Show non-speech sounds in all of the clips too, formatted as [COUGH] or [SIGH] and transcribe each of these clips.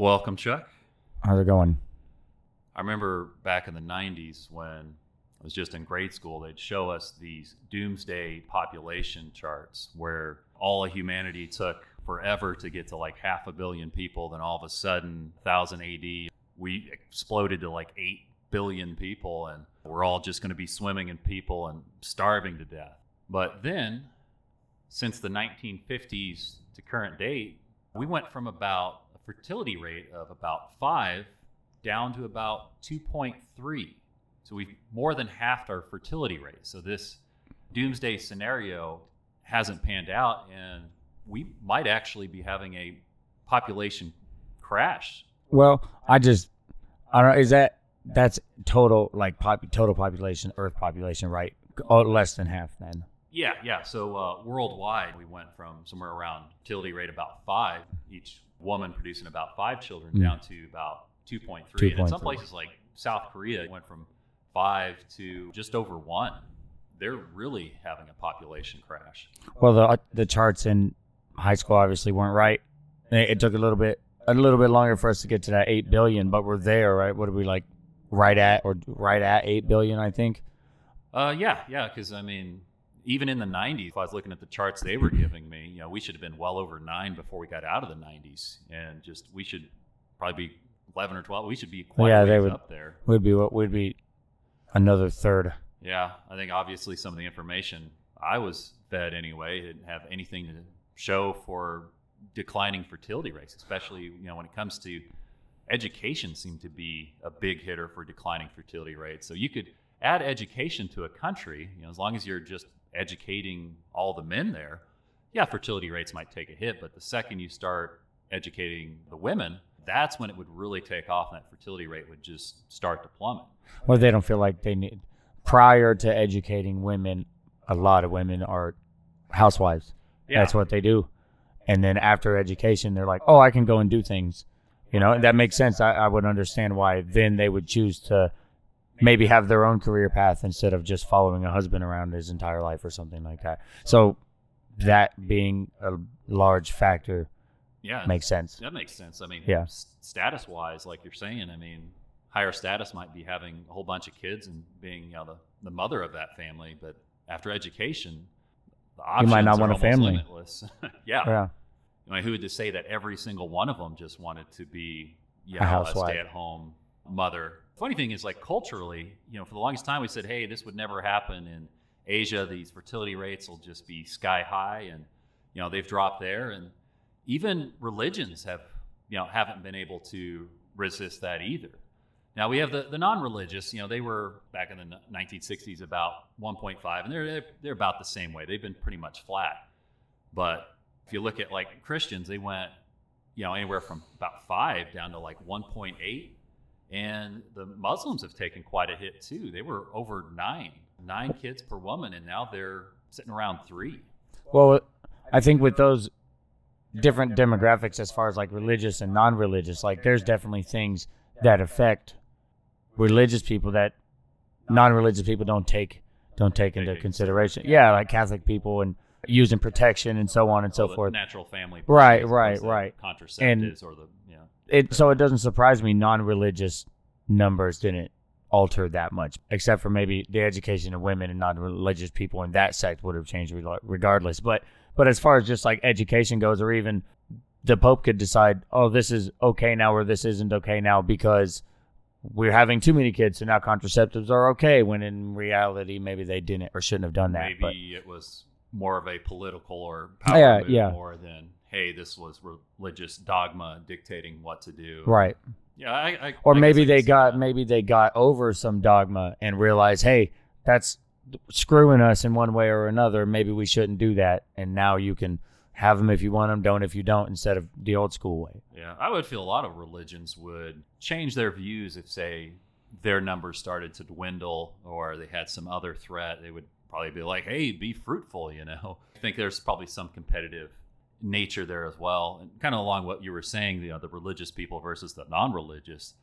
Welcome, Chuck. How's it going? I remember back in the 90s when I was just in grade school, they'd show us these doomsday population charts where all of humanity took forever to get to like half a billion people. Then all of a sudden, 1000 AD, we exploded to like 8 billion people, and we're all just going to be swimming in people and starving to death. But then, since the 1950s to current date, we went from about fertility rate of about five down to about 2.3. So we've more than halved our fertility rate. So this doomsday scenario hasn't panned out, and we might actually be having a population crash. Well, I just, I don't know. Is that that's total like pop, total population, Earth population, right? Oh, less than half then. Yeah, yeah. So uh, worldwide, we went from somewhere around fertility rate about five, each woman producing about five children, Mm. down to about 2.3. And in some places like South Korea, went from five to just over one. They're really having a population crash. Well, the the charts in high school obviously weren't right. It, it took a little bit a little bit longer for us to get to that eight billion, but we're there, right? What are we like? Right at or right at eight billion, I think. Uh, yeah, yeah. Because I mean, even in the 90s, if I was looking at the charts they were giving me, you know, we should have been well over nine before we got out of the 90s, and just we should probably be 11 or 12. We should be quite Yeah, they would- up there. Would be what would be another third. Yeah, I think obviously some of the information I was fed anyway didn't have anything to show for declining fertility rates, especially you know when it comes to education seemed to be a big hitter for declining fertility rates. So you could add education to a country, you know, as long as you're just educating all the men there, yeah, fertility rates might take a hit, but the second you start educating the women, that's when it would really take off and that fertility rate would just start to plummet. Well, they don't feel like they need. Prior to educating women, a lot of women are housewives. Yeah. That's what they do. And then after education, they're like, oh, I can go and do things. You know, and that makes sense. I, I would understand why then they would choose to maybe have their own career path instead of just following a husband around his entire life or something like that. So that being a large factor yeah, makes sense. That makes sense. I mean, Yeah. status wise, like you're saying, I mean, higher status might be having a whole bunch of kids and being you know, the, the mother of that family, but after education, the You might not options are want a family. Limitless. [LAUGHS] yeah. Yeah. I mean, who would to say that every single one of them just wanted to be you know, A a, housewife. stay-at-home mother? Funny thing is, like culturally, you know, for the longest time we said, "Hey, this would never happen in Asia. These fertility rates will just be sky high," and you know they've dropped there. And even religions have, you know, haven't been able to resist that either. Now we have the, the non-religious. You know, they were back in the 1960s about 1.5, and they're they're, about the same way. They've been pretty much flat. But if you look at like Christians, they went, you know, anywhere from about five down to like 1.8. And the Muslims have taken quite a hit too. They were over nine, nine kids per woman, and now they're sitting around three. Well, I think with those different demographics, as far as like religious and non-religious, like there's definitely things that affect religious people that non-religious people don't take don't take into consideration. Yeah, like Catholic people and using protection and so on and so Well, forth. Natural family. Right, right, right. Contraceptives or the. It so it doesn't surprise me non-religious numbers didn't alter that much, except for maybe the education of women and non-religious people in that sect would have changed regardless. But but as far as just like education goes, or even the Pope could decide, oh, this is okay now, or this isn't okay now because we're having too many kids, so now contraceptives are okay. When in reality, maybe they didn't or shouldn't have done that. Maybe But it was more of a political or power Yeah, move yeah. more than, hey, this was religious dogma dictating what to do. right. Yeah, I, I or I maybe they got that. maybe they got over some dogma and realized hey that's screwing us in one way or another maybe we shouldn't do that and now you can have them if you want them don't if you don't instead of the old school way Yeah, I would feel a lot of religions would change their views if, say, their numbers started to dwindle or they had some other threat. They would probably be like, "Hey, be fruitful," you know. I think there's probably some competitive nature there as well, and kind of along what you were saying, you uh, know, the religious people versus the non-religious.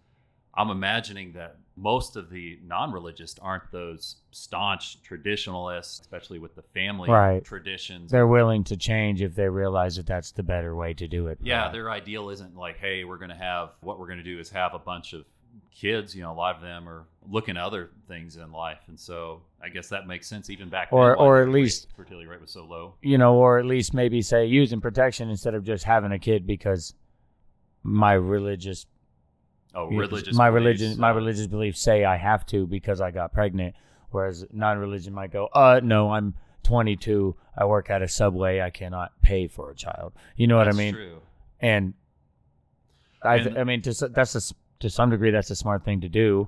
I'm imagining that most of the non-religious aren't those staunch traditionalists, especially with the family Right. traditions. They're willing to change if they realize that that's the better way to do it. yeah, Right. their ideal isn't like, hey, we're going to have what we're going to do is have a bunch of kids. You know, a lot of them are looking at other things in life, and so I guess that makes sense even back Or- then. or at least- fertility rate was so low. you know, or at least maybe say using protection instead of just having a kid because my religious Oh, religious. my beliefs, religion my uh, religious beliefs say I have to because I got pregnant whereas non-religion might go uh no I'm 22 I work at a subway I cannot pay for a child you know what I that's mean True. and I I mean to that's a to some degree that's a smart thing to do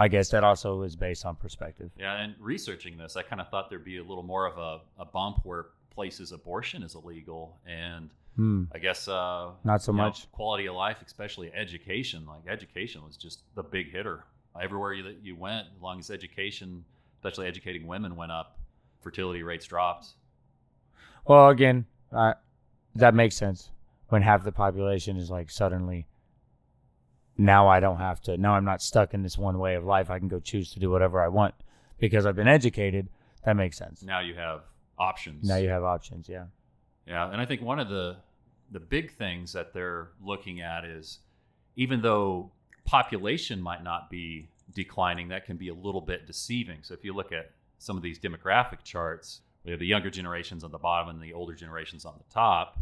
I guess that also is based on perspective Yeah, and researching this, I kind of thought there'd be a little more of a, a bump where places abortion is illegal, and hmm. I guess uh, Not so you know, much. quality of life, especially education. Like education was just the big hitter. Everywhere you, that you went, as long as education, especially educating women, went up, fertility rates dropped. well again uh, that makes sense when half the population is like suddenly now I don't have to. Now I'm not stuck in this one way of life. I can go choose to do whatever I want because I've been educated. That makes sense. Now you have options. Now you have options. Yeah. Yeah, and I think one of the the big things that they're looking at is even though population might not be declining, that can be a little bit deceiving. So if you look at some of these demographic charts, we have the younger generations on the bottom and the older generations on the top.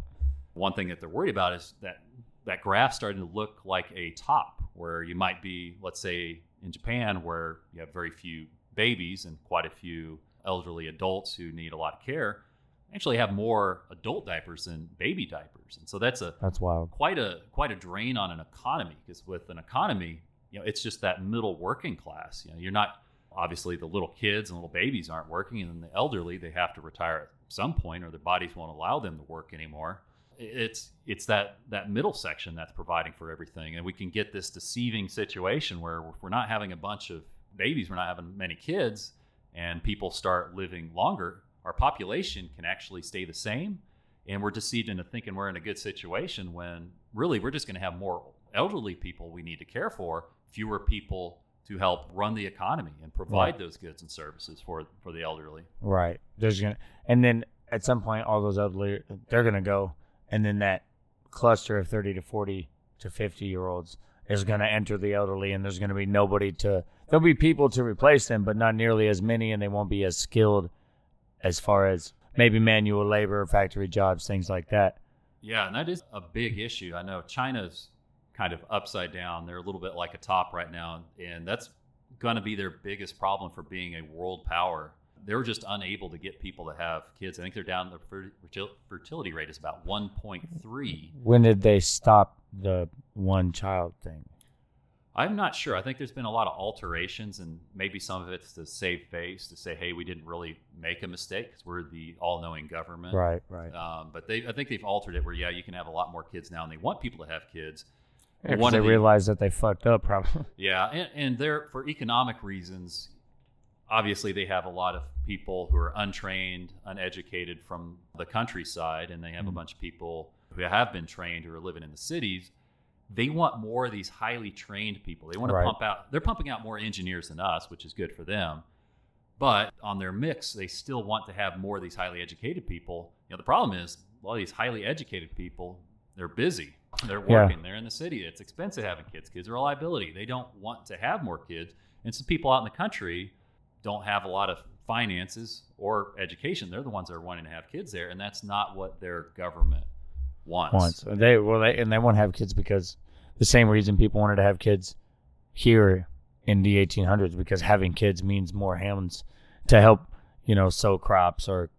One thing that they're worried about is that that graph starting to look like a top, where you might be, let's say, in Japan, where you have very few babies and quite a few elderly adults who need a lot of care actually have more adult diapers than baby diapers, and so that's a That's wild. quite a quite a drain on an economy because with an economy, you know, it's just that middle working class. You know, you're not obviously the little kids and little babies aren't working, and then the elderly they have to retire at some point, or their bodies won't allow them to work anymore. It's it's that that middle section that's providing for everything, and we can get this deceiving situation where if we're not having a bunch of babies, we're not having many kids, and people start living longer. Our population can actually stay the same, and we're deceived into thinking we're in a good situation when really we're just going to have more elderly people we need to care for, fewer people to help run the economy and provide Right. those goods and services for for the elderly. Right. There's gonna, and then at some point, all those elderly, they're gonna go, and then that cluster of thirty to forty to fifty year olds is gonna enter the elderly, and there's gonna be nobody to. There'll be people to replace them, but not nearly as many, and they won't be as skilled as far as maybe manual labor, factory jobs, things like that. Yeah, and that is a big issue. I know China's kind of upside down. They're a little bit like a top right now, and that's going to be their biggest problem for being a world power. They're just unable to get people to have kids. I think they're down. The fertility rate is about 1.3. When did they stop the one child thing? I'm not sure. I think there's been a lot of alterations, and maybe some of it's to save face, to say, "Hey, we didn't really make a mistake because we're the all-knowing government." Right, right. Um, but they, I think they've altered it where, yeah, you can have a lot more kids now, and they want people to have kids. Yeah, One they the- realized that they fucked up, probably. Yeah, and, and they're for economic reasons. Obviously, they have a lot of people who are untrained, uneducated from the countryside, and they have a Mm. bunch of people who have been trained who are living in the cities. They want more of these highly trained people. They want to pump out. They're pumping out more engineers than us, which is good for them. But on their mix, they still want to have more of these highly educated people. You know, the problem is a lot of these highly educated people, they're busy. They're Yeah. working. They're in the city. It's expensive having kids. Kids are a liability. They don't want to have more kids. And some people out in the country don't have a lot of finances or education. They're the ones that are wanting to have kids there, and that's not what their government wants. once. They well, they and they won't have kids because the same reason people wanted to have kids here in the 1800s because having kids means more hands to help, you know, sow crops or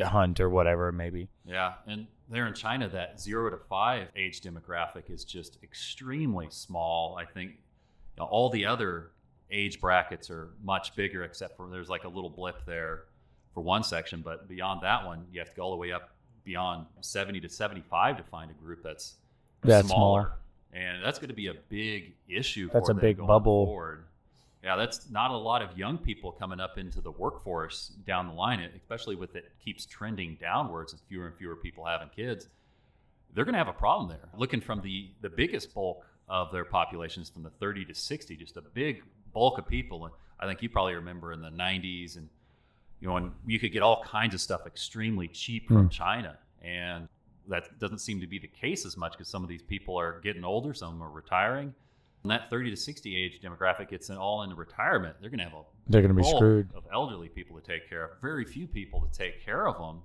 hunt or whatever maybe. Yeah, and there in China, that zero to five age demographic is just extremely small. I think you know, all the other age brackets are much bigger, except for there's like a little blip there for one section, but beyond that one, you have to go all the way up beyond 70 to 75 to find a group that's That's smaller. smaller. And that's going to be a big issue. That's for a big bubble. Forward. Yeah, that's not a lot of young people coming up into the workforce down the line, especially with it keeps trending downwards and fewer and fewer people having kids. They're going to have a problem there. Looking from the the biggest bulk of their populations from the 30 to 60, just a big bulk of people. And I think you probably remember in the 90s and you know, when you could get all kinds of stuff extremely cheap from Mm. China. And that doesn't seem to be the case as much because some of these people are getting older, some are retiring. And that 30 to 60 age demographic gets in all into retirement, they're going to have a They're going to be screwed of elderly people to take care of. Very few people to take care of them.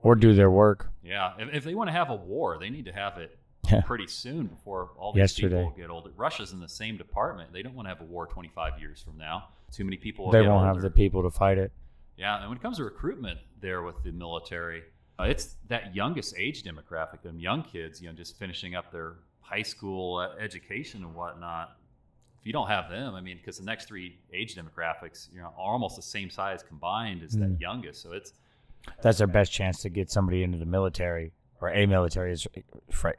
or do their work. Yeah, if, if they want to have a war, they need to have it Yeah. pretty soon before all these Yesterday. people get older. Russia's in the same department. They don't want to have a war 25 years from now. Too many people. They won't older. have the people to fight it. Yeah, and when it comes to recruitment there with the military, uh, it's that youngest age demographic, them young kids, you know, just finishing up their high school uh, education and whatnot. If you don't have them, I mean, because the next three age demographics, you know, are almost the same size combined as Mm. that youngest. So it's That's their best chance to get somebody into the military or a military is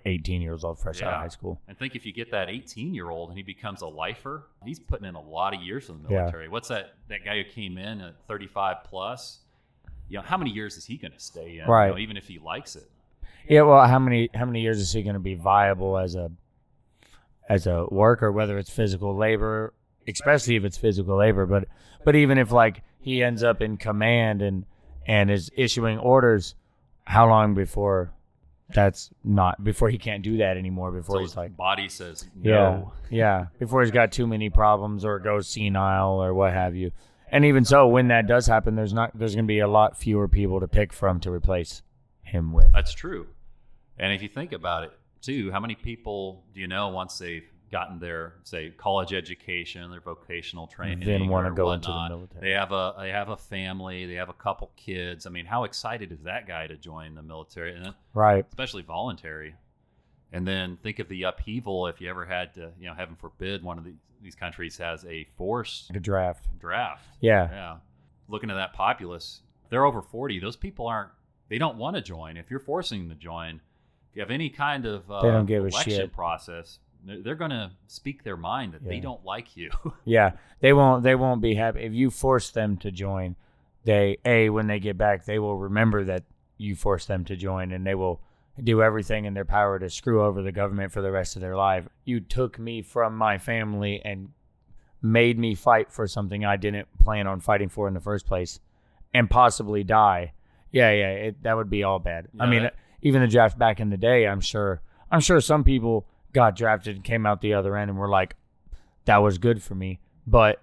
18 years old, fresh out of high school. And think if you get that 18 year old and he becomes a lifer, he's putting in a lot of years in the Yeah. military. What's that? That guy who came in at 35 plus. You know, how many years is he going to stay in? Right. You know, even if he likes it. Yeah, well, how many how many years is he going to be viable as a as a worker, whether it's physical labor, especially if it's physical labor, but but even if like he ends up in command and and is issuing orders, how long before that's not before he can't do that anymore? Before So he's his like, body says yeah, [LAUGHS] yeah, before he's got too many problems or goes senile or what have you. And even so, when that does happen, there's not there's going to be a lot fewer people to pick from to replace him with. That's true. And if you think about it too, how many people do you know once they've gotten their say college education, their vocational training, Then wanna or go into the military. They have a they have a family, they have a couple kids. I mean, how excited is that guy to join the military? And Right. especially voluntary. And then think of the upheaval if you ever had to, you know, heaven forbid, one of the, these countries has a forced Like a draft. draft. Yeah. Yeah. Looking at that populace, they're over 40. Those people aren't, they don't want to join. If you're forcing them to join, if you have any kind of uh, They don't give a election shit. process, they're, going to speak their mind that they don't like you. [LAUGHS] Yeah. They won't they won't be happy if you force them to join. They a when they get back, they will remember that you forced them to join and they will do everything in their power to screw over the government for the rest of their life. You took me from my family and made me fight for something I didn't plan on fighting for in the first place and possibly die. Yeah, yeah, it, that would be all bad. I mean, that- even the draft back in the day, I'm sure I'm sure some people got drafted and came out the other end and were like that was good for me. But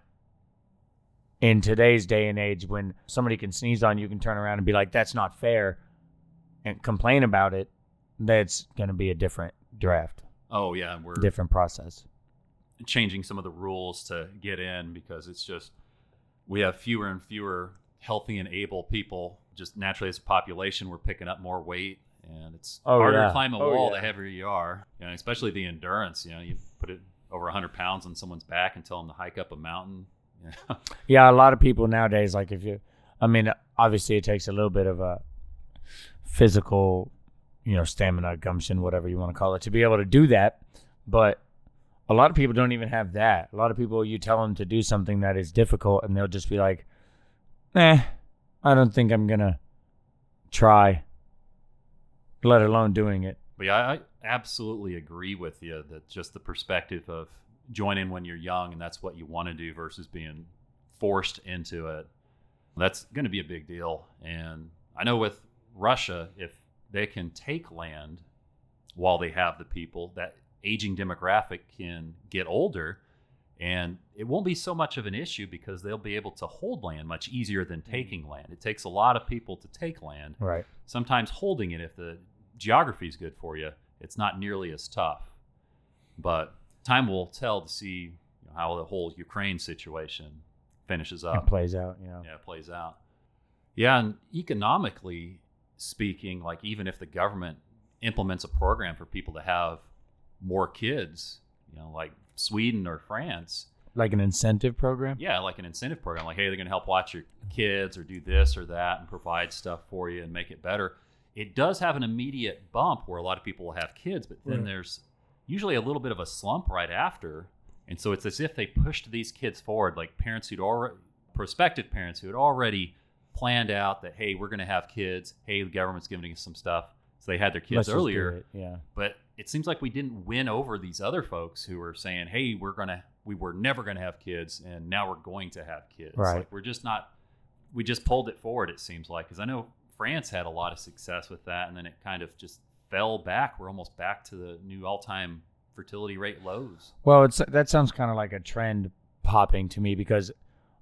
in today's day and age, when somebody can sneeze on you, you can turn around and be like, that's not fair and complain about it. That's going to be a different draft, oh, yeah. We're different process. changing some of the rules to get in because it's just we have fewer and fewer healthy and able people. Just naturally, as a population, we're picking up more weight, and it's Oh, harder yeah. to climb a Oh, wall yeah. the heavier you are. You know, especially the endurance. You know, you put it over 100 pounds on someone's back and tell them to hike up a mountain. You know? [LAUGHS] Yeah, a lot of people nowadays, like if you, I mean, obviously it takes a little bit of a physical, you know, stamina, gumption, whatever you want to call it, to be able to do that. But a lot of people don't even have that. A lot of people, you tell them to do something that is difficult, and they'll just be like, "Eh, I don't think I'm gonna try." Let alone doing it. But yeah, I I absolutely agree with you that just the perspective of joining when you're young and that's what you want to do versus being forced into it. That's going to be a big deal. And I know with Russia, if they can take land while they have the people, that aging demographic can get older and it won't be so much of an issue because they'll be able to hold land much easier than mm. taking land. It takes a lot of people to take land Right. sometimes holding it if the geography is good for you it's not nearly as tough but time will tell to see you know, how the whole ukraine situation finishes It up plays out. You know. yeah it plays out yeah and economically speaking like even if the government implements a program for people to have more kids you know like sweden or france Like an incentive program. yeah, like an incentive program, like hey, they're going to help watch your kids or do this or that and provide stuff for you and make it better. It does have an immediate bump where a lot of people will have kids, but then Right. there's usually a little bit of a slump right after. And so it's as if they pushed these kids forward, like parents who'd already, prospective parents who had already planned out that, hey, we're going to have kids. Hey, the government's giving us some stuff. so they had their kids Let's earlier. Yeah. But it seems like we didn't win over these other folks who were saying, "Hey, we're gonna, we were never gonna have kids, and now we're going to have kids." Right. Like we're just not. We just pulled it forward. It seems like because I know France had a lot of success with that, and then it kind of just fell back. We're almost back to the new all-time fertility rate lows. Well, it's that sounds kind of like a trend popping to me because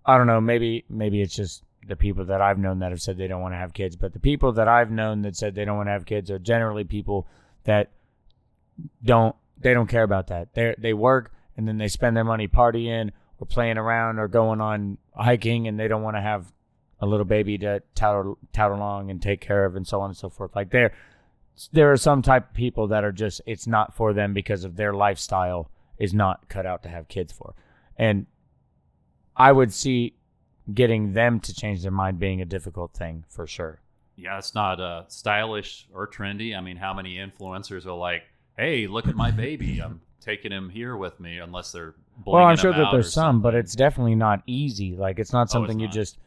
I don't know, maybe maybe it's just the people that I've known that have said they don't want to have kids, but the people that I've known that said they don't want to have kids are generally people that don't they don't care about that. They they work and then they spend their money partying or playing around or going on hiking and they don't want to have a little baby to tout, tout along and take care of and so on and so forth. Like there there are some type of people that are just it's not for them because of their lifestyle is not cut out to have kids for. And I would see getting them to change their mind being a difficult thing for sure. Yeah, it's not uh, stylish or trendy. I mean, how many influencers are like, "Hey, look at my baby. I'm taking him here with me," unless they're. Well, I'm sure that there's some, but it's definitely not easy. Like it's not Oh, it's something you not. just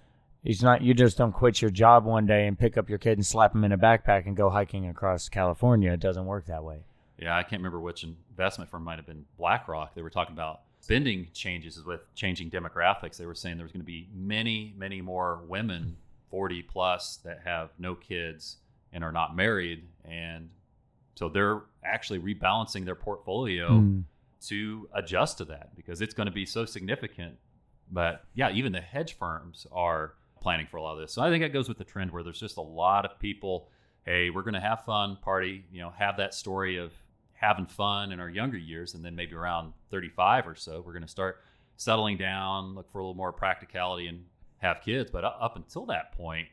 it's not you just don't quit your job one day and pick up your kid and slap him in a backpack and go hiking across California. It doesn't work that way. Yeah, I can't remember which investment firm might have been BlackRock. They were talking about spending changes with changing demographics. They were saying there was going to be many, many more women 40 plus that have no kids and are not married. And so they're actually rebalancing their portfolio Mm. to adjust to that because it's going to be so significant. But yeah, even the hedge firms are planning for a lot of this. So I think that goes with the trend where there's just a lot of people, hey, we're going to have fun, party, you know, have that story of having fun in our younger years. And then maybe around 35 or so, we're going to start settling down, look for a little more practicality and have kids. But up until that point,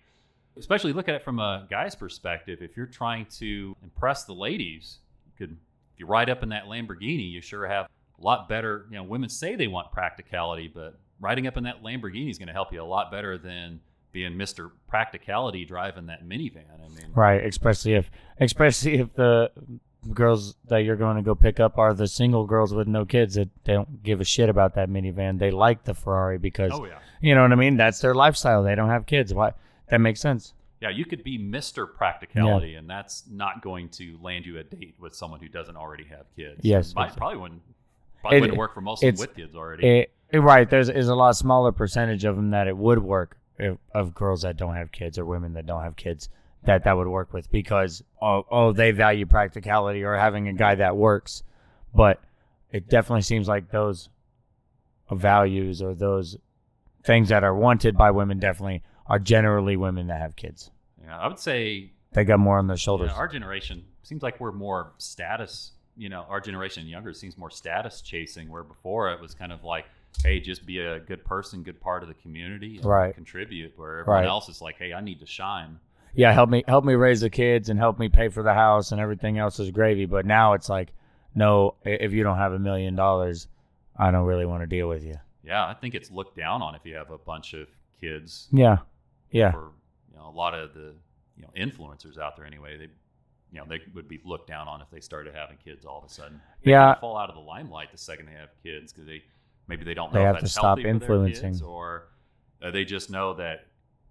especially look at it from a guy's perspective, if you're trying to impress the ladies, you could if you ride up in that Lamborghini, you sure have a lot better. You know, women say they want practicality, but riding up in that Lamborghini is going to help you a lot better than being Mr. Practicality driving that minivan. I mean, Right, especially if especially if the girls that you're going to go pick up are the single girls with no kids that they don't give a shit about that minivan. They like the Ferrari because oh yeah, you know what I mean. That's their lifestyle. They don't have kids. Why? That makes sense. yeah, you could be Mr. Practicality, and that's not going to land you a date with someone who doesn't already have kids. Yes, might, exactly. probably wouldn't. Probably It- wouldn't work for most of them with kids already. It- right. There's is a lot smaller percentage of them that it would work if, of girls that don't have kids or women that don't have kids that that would work with because oh, oh they value practicality or having a guy that works, but it definitely seems like those values or those things that are wanted by women definitely are generally women that have kids. yeah, I would say They got more on their shoulders. our generation seems like we're more status. You know, our generation younger seems more status chasing, where before it was kind of like, hey, just be a good person, good part of the community, and Right. contribute. Where everyone Right. else is like, hey, I need to shine. yeah, help me help me raise the kids and help me pay for the house and everything else is gravy. But now it's like, no, if you don't have a million dollars, I don't really want to deal with you. Yeah, I think it's looked down on if you have a bunch of kids. Yeah, yeah, For you know, a lot of the you know influencers out there anyway, they you know they would be looked down on if they started having kids all of a sudden. They Yeah. fall out of the limelight the second they have kids because they maybe they don't know They if have to stop influencing. or uh, they just know that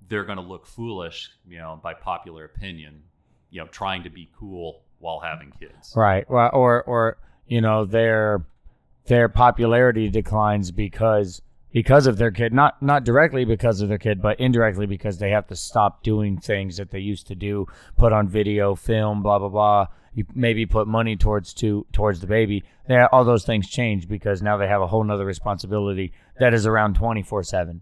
they're going to look foolish, you know, by popular opinion, you know, trying to be cool while having kids. right. Well, or or you know their their popularity declines because because of their kid, not not directly because of their kid, but indirectly because they have to stop doing things that they used to do, put on video, film, blah blah blah. You maybe put money towards to towards the baby. They, all those things change because now they have a whole nother responsibility that is around twenty four seven.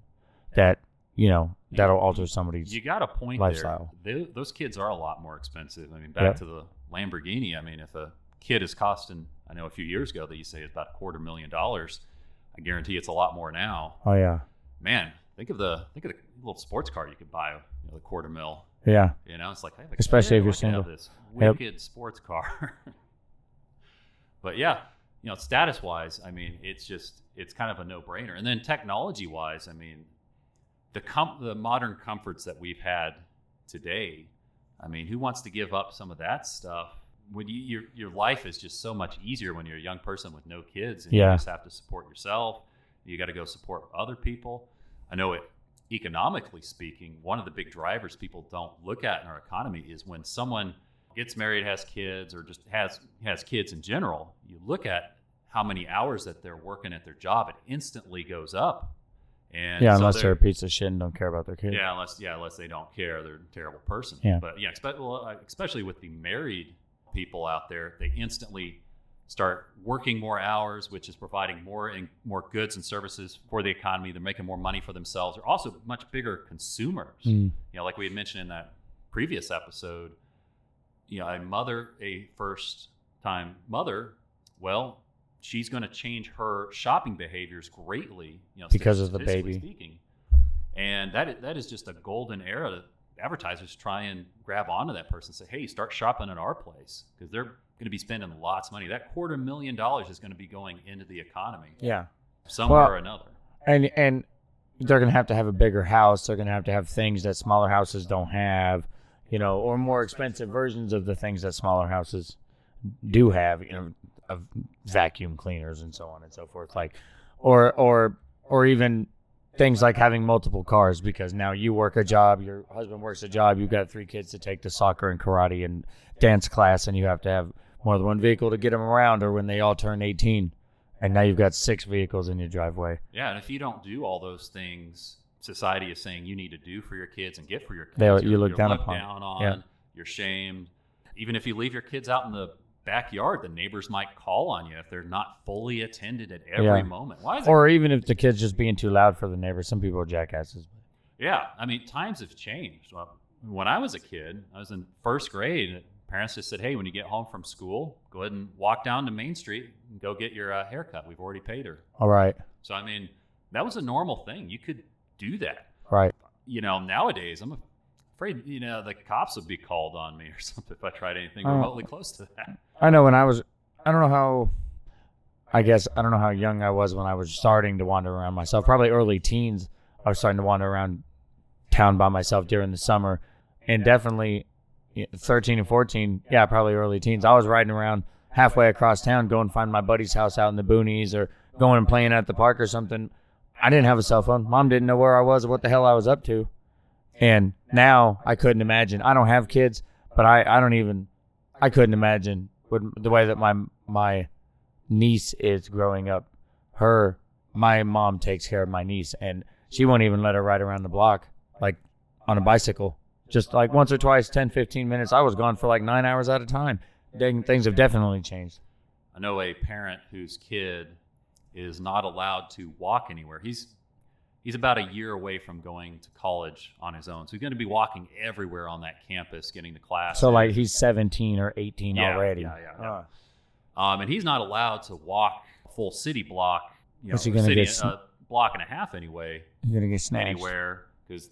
That you know that'll alter somebody's. You got a point lifestyle. there. Tho- those kids are a lot more expensive. I mean, back Yep. to the Lamborghini. I mean, if a kid is costing, I know a few years ago that you say it's about a quarter million dollars. I guarantee it's a lot more now. oh yeah, Man, think of the think of the little sports car you could buy, you know, the quarter mil. yeah. You know, it's like I have a Especially if you're I could have single. This Yep. wicked sports car. [LAUGHS] but yeah, you know, status wise, I mean, it's just it's kind of a no brainer. And then technology wise, I mean, the com- the modern comforts that we've had today. I mean, who wants to give up some of that stuff? When you your your life is just so much easier when you're a young person with no kids and Yeah. you just have to support yourself. You got to go support other people. I know it economically speaking, one of the big drivers people don't look at in our economy is when someone gets married, has kids, or just has has kids in general, you look at how many hours that they're working at their job, it instantly goes up. And yeah, so unless they're a piece of shit and don't care about their kids. yeah, unless yeah, unless they don't care, they're a terrible person. Yeah. But yeah, well, uh, especially with the married people out there, they instantly start working more hours, which is providing more and more goods and services for the economy. They're making more money for themselves. They're also much bigger consumers. Mm. You know, like we had mentioned in that previous episode, you know, a mother, a first time mother, well, she's going to change her shopping behaviors greatly, you know, Because of the baby. Speaking. And that is, that is just a golden era advertisers try and grab onto that person and say, hey, start shopping at our place because they're going to be spending lots of money. That quarter million dollars is going to be going into the economy Yeah. somewhere Well- or another. and and they're gonna have to have a bigger house. They're gonna have to have things that smaller houses don't have, you know, or more expensive versions of the things that smaller houses do have, you know, of vacuum cleaners and so on and so forth. Like, or or or even things like having multiple cars because now you work a job, your husband works a job, you've got three kids to take to soccer and karate and dance class, and you have to have more than one vehicle to get them around, or when they all turn 18. And now you've got six vehicles in your driveway. Yeah, and if you don't do all those things, society is saying you need to do for your kids and get for your kids. You're, you look down upon. down on. Yeah. You're shamed. Even if you leave your kids out in the backyard, the neighbors might call on you if they're not fully attended at every Yeah. moment. Why is it? Or even if the kid's just being too loud for the neighbors. Some people are jackasses. Yeah, I mean, times have changed. Well, when I was a kid, I was in first grade. Parents just said, "Hey, when you get home from school, go ahead and walk down to Main Street and go get your uh, haircut. We've already paid her." All right. So I mean, that was a normal thing. You could do that. Right. you know, nowadays I'm afraid, you know, the cops would be called on me or [LAUGHS] something if I tried anything remotely close to that. I know when I was, I don't know how, I guess, I don't know how young I was when I was starting to wander around myself. Probably early teens. I was starting to wander around town by myself during the summer. And definitely 13 and 14, yeah, probably early teens. I was riding around halfway across town, going find my buddy's house out in the boonies or going and playing at the park or something. I didn't have a cell phone. Mom didn't know where I was or what the hell I was up to. And now I couldn't imagine. I don't have kids, but I, I don't even I couldn't imagine the way that my my niece is growing up. Her my mom takes care of my niece and she won't even let her ride around the block like on a bicycle. Just like once or twice, 10, 15 minutes. I was gone for like nine hours at a time. Things have definitely changed. I know a parent whose kid is not allowed to walk anywhere. He's he's about a year away from going to college on his own. So he's going to be walking everywhere on that campus, getting to class. So like he's 17 or 18 Yeah, already. yeah, yeah, yeah. Uh, Um, and he's not allowed to walk a full city block, you know, What's he gonna get sn- a block and a half anyway, you're gonna get snatched. anywhere because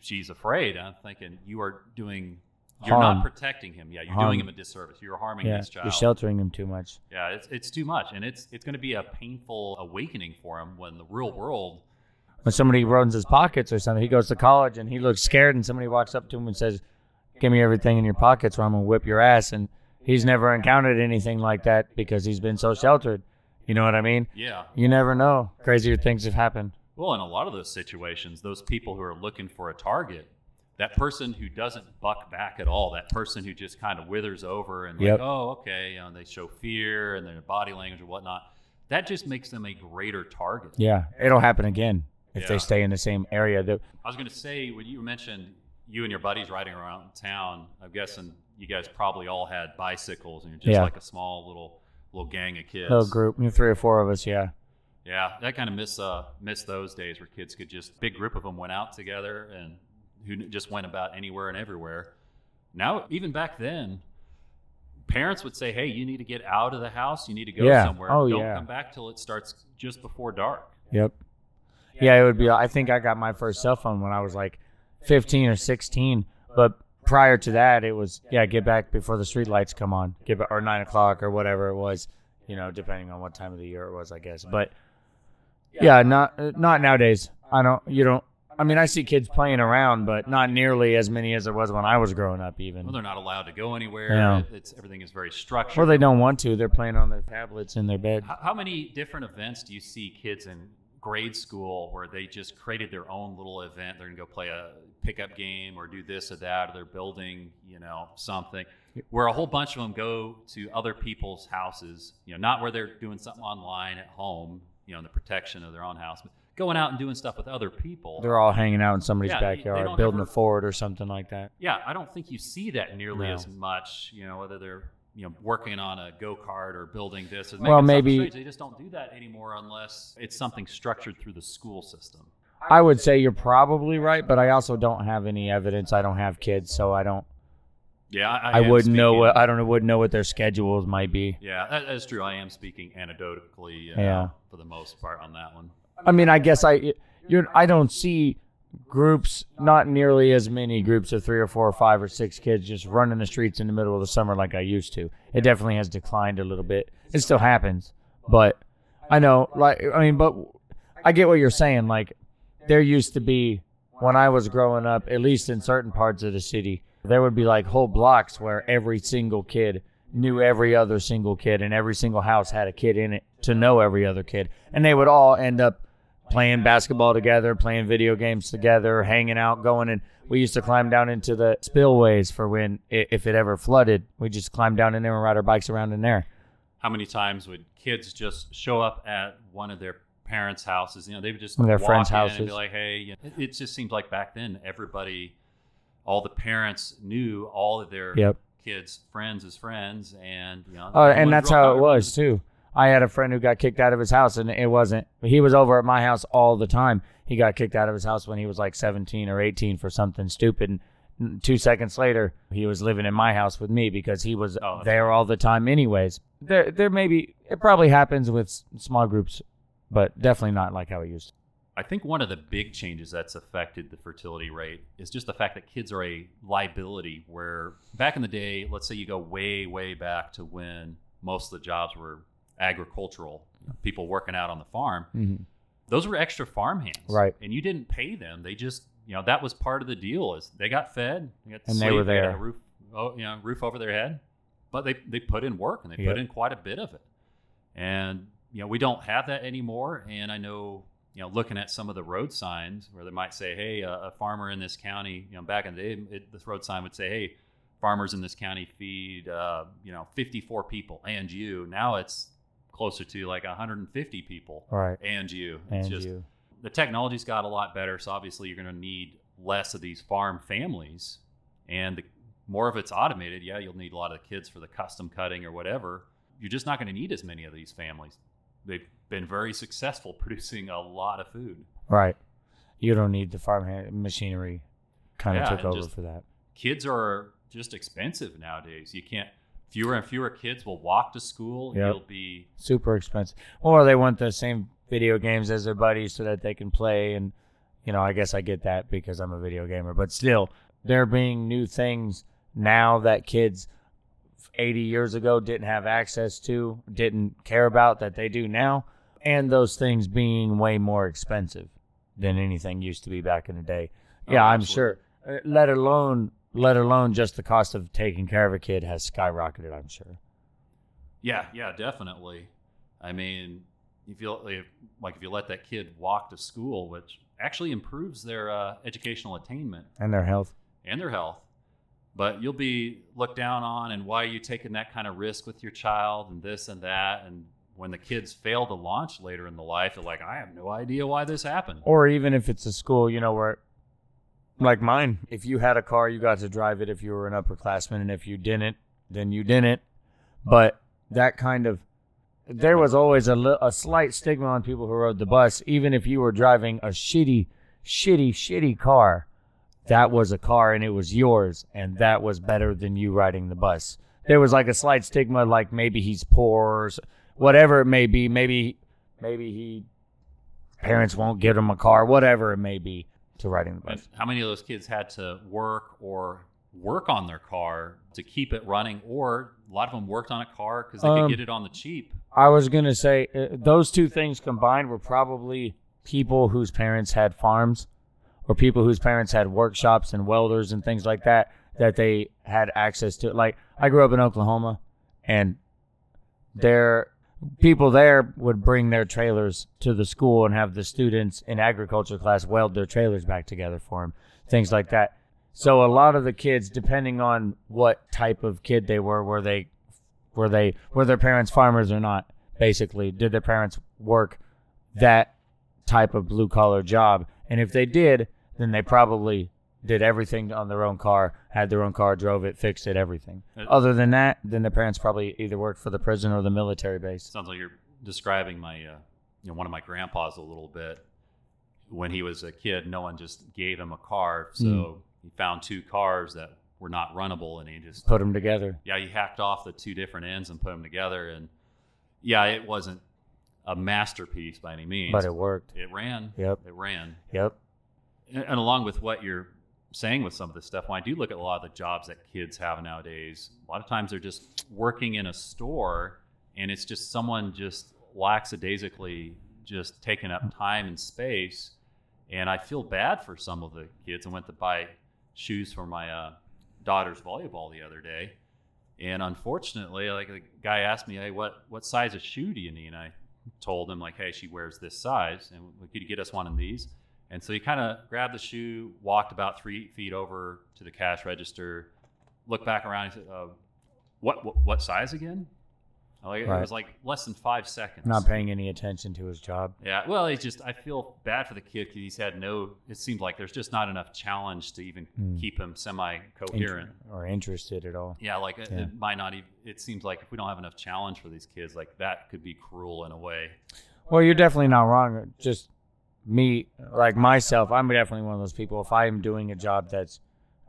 she's afraid. I'm thinking you are doing, you're Harm. not protecting him. Yeah, you're Harm. doing him a disservice. You're harming Yeah, this child. you're sheltering him too much. yeah, it's it's too much, and it's it's going to be a painful awakening for him when the real world. When somebody runs his pockets or something, he goes to college and he looks scared, and somebody walks up to him and says, "Give me everything in your pockets, or I'm gonna whip your ass." And he's never encountered anything like that because he's been so sheltered. You know what I mean? Yeah, You never know. Crazier things have happened. well, in a lot of those situations, those people who are looking for a target. That person who doesn't buck back at all, that person who just kind of withers over and Yep. like, oh, okay, you know, they show fear and their body language or whatnot, that just makes them a greater target. Yeah, it'll happen again if Yeah. they stay in the same area. The- I was going to say when you mentioned you and your buddies riding around town, I'm guessing you guys probably all had bicycles and you're just Yeah. like a small little little gang of kids. little group, you three or four of us. Yeah, Yeah, that kind of miss uh miss those days where kids could just big group of them went out together and who just went about anywhere and everywhere. Now, even back then, parents would say, "Hey, you need to get out of the house. You need to go Yeah. somewhere. Oh, Don't yeah. come back till it starts just before dark." Yep. Yeah, it would be. I think I got my first cell phone when I was like 15 or 16. But prior to that, it was yeah, get back before the street lights come on, get back, or nine o'clock or whatever it was. You know, depending on what time of the year it was, I guess. But yeah, not uh, not nowadays. I don't. You don't. I mean, I see kids playing around, but not nearly as many as there was when I was growing up. Even. Well, they're not allowed to go anywhere. Yeah. It- it's everything is very structured. Or they don't want to. They're playing on their tablets in their bed. How, how many different events do you see kids in grade school where they just created their own little event. They're gonna go play a pickup game or do this or that, or they're building, you know, something. Where a whole bunch of them go to other people's houses, you know, not where they're doing something online at home, you know, in the protection of their own house, but going out and doing stuff with other people. They're all hanging out in somebody's Yeah, backyard, building ever- a fort or something like that. yeah, I don't think you see that nearly No. as much. You know, whether they're you know working on a go kart or building this. Or Well, maybe- strange. they just don't do that anymore unless it's something structured through the school system. I would say you're probably right, but I also don't have any evidence. I don't have kids, so I don't. Yeah, I, I, am wouldn't know what I don't know. Wouldn't know what their schedules might be. Yeah, that, that's true. I am speaking anecdotally. You Yeah. for the most part on that one. I mean, I guess I you're I don't see groups, not nearly as many groups of three or four or five or six kids just running the streets in the middle of the summer like I used to. It definitely has declined a little bit. It still happens, but I know, like, I mean, but I get what you're saying. Like, there used to be when I was growing up, at least in certain parts of the city, there would be like whole blocks where every single kid knew every other single kid, and every single house had a kid in it to know every other kid, and they would all end up playing basketball together, playing video games together, hanging out, going and we used to climb down into the spillways for when if it ever flooded, we just climb down in there and ride our bikes around in there. How many times would kids just show up at one of their parents' houses? You know, they would just their friends' in and houses. be like, "Hey," you know, it, it just seems like back then everybody, all the parents knew all of their Yep. kids' friends as friends, and you know, Oh, and that's how it was too. I had a friend who got kicked out of his house, and it wasn't. He was over at my house all the time. He got kicked out of his house when he was like 17 or 18 for something stupid. And two seconds later, he was living in my house with me because he was Oh, there all the time, anyways. There, there may be. It probably happens with small groups, but definitely not like how it used. to. I think one of the big changes that's affected the fertility rate is just the fact that kids are a liability. Where back in the day, let's say you go way, way back to when most of the jobs were agricultural, people working out on the farm, Mhm. those were extra farm hands. Right. And you didn't pay them. They just, you know, that was part of the deal is they got fed, they got to And they sleep, were got there. a roof, oh, you know, roof over their head. But they, they put in work and they Yep. put in quite a bit of it. And, you know, we don't have that anymore. And I know, you know, looking at some of the road signs where they might say, hey, a, a farmer in this county, you know, back in the day, it, this road sign would say, hey, farmers in this county feed, uh, you know, 54 people and you. Now it's closer to like 150 people Right. and you. And just you. the technology's got a lot better, so obviously you're going to need less of these farm families, and the more of it's automated. Yeah, you'll need a lot of the kids for the custom cutting or whatever. You're just not going to need as many of these families. They've been very successful [LAUGHS] producing a lot of food. Right. You don't need the farm machinery. Kind of took over for that. Kids are just expensive nowadays. You can't. Fewer and fewer kids will walk to school. Yep. You'll be super expensive. Or they want the same video games as their buddies so that they can play. And, you know, I guess I get that because I'm a video gamer. But still, there being new things now that kids 80 years ago didn't have access to, didn't care about that they do now. And those things being way more expensive than anything used to be back in the day. Oh, Yeah, I'm absolutely. sure. Uh, Let alone, let alone just the cost of taking care of a kid has skyrocketed. I'm sure. Yeah, yeah, definitely. I mean, if you like if you let that kid walk to school, which actually improves their uh, educational attainment And their health. and their health, but you'll be looked down on, and why are you taking that kind of risk with your child, and this and that, and when the kids fail to launch later in the life, they're like, I have no idea why this happened. or even if it's a school, you know, where like mine, if you had a car, you got to drive it if you were an upperclassman, and if you didn't, then you didn't. But that kind of there was always a, li- a slight stigma on people who rode the bus, even if you were driving a shitty, shitty, shitty car. That was a car and it was yours, and that was better than you riding the bus. There was like a slight stigma, like maybe he's poor, or whatever it may be. Maybe, maybe he parents won't get him a car, whatever it may be, to riding the And bus. how many of those kids had to work or work on their car to keep it running, or a lot of them worked on a car because they Um, could get it on the cheap. I was gonna say uh, those two things combined were probably people whose parents had farms, or people whose parents had workshops and welders and things like that that they had access to. Like I grew up in Oklahoma, and there people there would bring their trailers to the school and have the students in agriculture class weld their trailers back together for them, things like that. So a lot of the kids, depending on what type of kid they were, were they, were they, were their parents farmers or not? Basically, did their parents work that type of blue collar job? And if they did, then they probably did everything on their own car, had their own car, drove it, fixed it, everything. Uh, Other than that, then the parents probably either worked for the prison or the military base. Sounds like you're describing my, uh, you know, one of my grandpas a little bit. When he was a kid, no one just gave him a car, so Mm. he found two cars that were not runnable, and he just Put them together. yeah, he hacked off the two different ends and put them together, and yeah, it wasn't a masterpiece by any means, But it worked. it ran. Yep. it ran. Yep. and, and along with what you're saying with some of this stuff, when I do look at a lot of the jobs that kids have nowadays, a lot of times they're just working in a store, and it's just someone just lackadaisically just taking up time and space. And I feel bad for some of the kids. I went to buy shoes for my uh, daughter's volleyball the other day, and unfortunately, like the guy asked me, "Hey, what what size of shoe do you need?" And I told him like, "Hey, she wears this size, and could you get us one of these?" And so he kind of grabbed the shoe, walked about three feet over to the cash register, looked back around, and said, uh, "What, what what size again?" Like, It was like less than five seconds. Not paying any attention to his job. Yeah, well, it's just I feel bad for the kid because he's had no. It seems like there's just not enough challenge to even Mm. keep him semi Inter- coherent. or interested at all. Yeah, like it, Yeah. it might not even. It seems like if we don't have enough challenge for these kids, like that could be cruel in a way. Well, you're definitely not wrong. Just me, like myself, I'm definitely one of those people. If I am doing a job that's,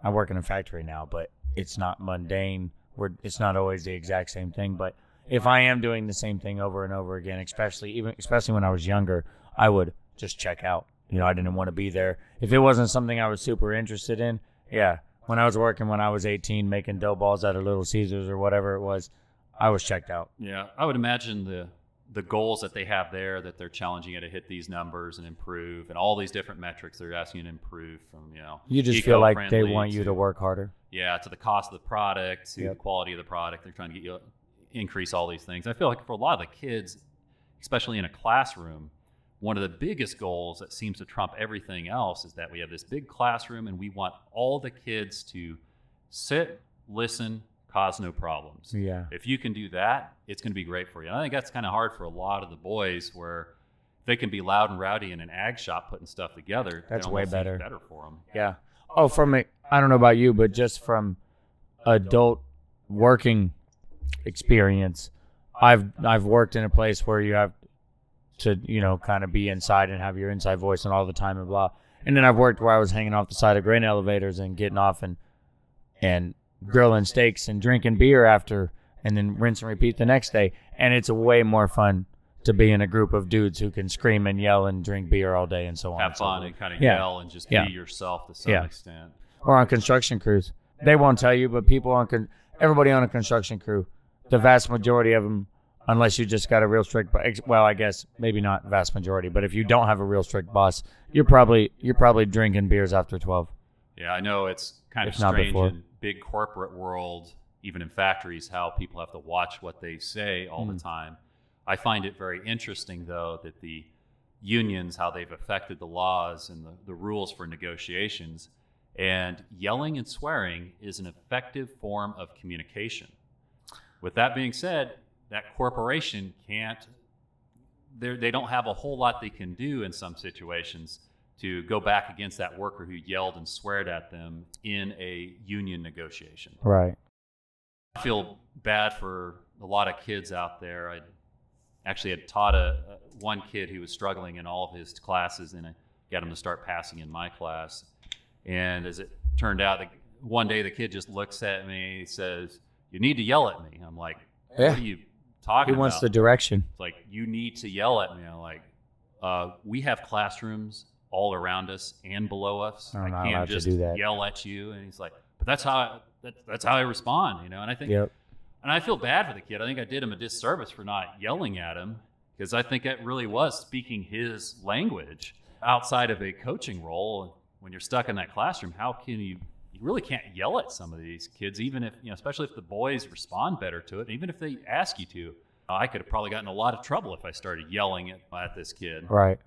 I work in a factory now, but it's not mundane. We're, it's not always the exact same thing. But if I am doing the same thing over and over again, especially even especially when I was younger, I would just check out. You know, I didn't want to be there. If it wasn't something I was super interested in, yeah. When I was working when I was 18, making dough balls out of Little Caesars or whatever it was, I was checked out. Yeah, I would imagine the the goals that they have there that they're challenging you to hit these numbers and improve, and all these different metrics they're asking you to improve from you know. You just feel like they want you to work harder. yeah to the cost of the product to Yep. the quality of the product they're trying to get you increase all these things i feel like for a lot of the kids especially in a classroom one of the biggest goals that seems to trump everything else is that we have this big classroom and we want all the kids to sit listen cause no problems Yeah. if you can do that it's going to be great for you and i think that's kind of hard for a lot of the boys where they can be loud and rowdy in an ag shop putting stuff together That's way better. better for them Yeah. Oh, from it, I don't know about you, but just from adult working experience, I've I've worked in a place where you have to you know kind of be inside and have your inside voice and all the time and blah. And then I've worked where I was hanging off the side of grain elevators and getting off and and grilling steaks and drinking beer after, and then rinse and repeat the next day. And it's way more fun to be in a group of dudes who can scream and yell and drink beer all day and so on. have and so fun forth. and kind of Yeah. yell and just Yeah. be yourself to some Yeah. extent. or on construction crews. They won't tell you, but people on con- everybody on a construction crew, the vast majority of them, unless you just got a real strict, well, I guess maybe not vast majority, but if you don't have a real strict boss, you're probably you're probably drinking beers after twelve. Yeah, I know it's kind of If not strange before. Big corporate world, even in factories, how people have to watch what they say all Hmm. the time. I find it very interesting, though, that the unions, how they've affected the laws and the, the rules for negotiations. And yelling and swearing is an effective form of communication. With that being said, that corporation can't, they don't have a whole lot they can do in some situations to go back against that worker who yelled and sweared at them in a union negotiation. Right. I feel bad for a lot of kids out there. I actually had taught a, a one kid who was struggling in all of his classes, and I got him to start passing in my class. And as it turned out, the, one day the kid just looks at me, says, "You need to yell at me." I'm like, Yeah. "What are you talking about? He wants about?" the direction. It's like you need to yell at me. I'm like, uh, we have classrooms all around us and below us. I'm I can't just do that. yell at you. And he's like, but that's how I, that, that's how I respond, you know. And I think, Yep. and I feel bad for the kid. I think I did him a disservice for not yelling at him because I think it really was speaking his language outside of a coaching role. When you're stuck in that classroom, how can you? You really can't yell at some of these kids, even if you know, especially if the boys respond better to it, even if they ask you to. I could have probably gotten a lot of trouble if I started yelling at, at this kid. Right.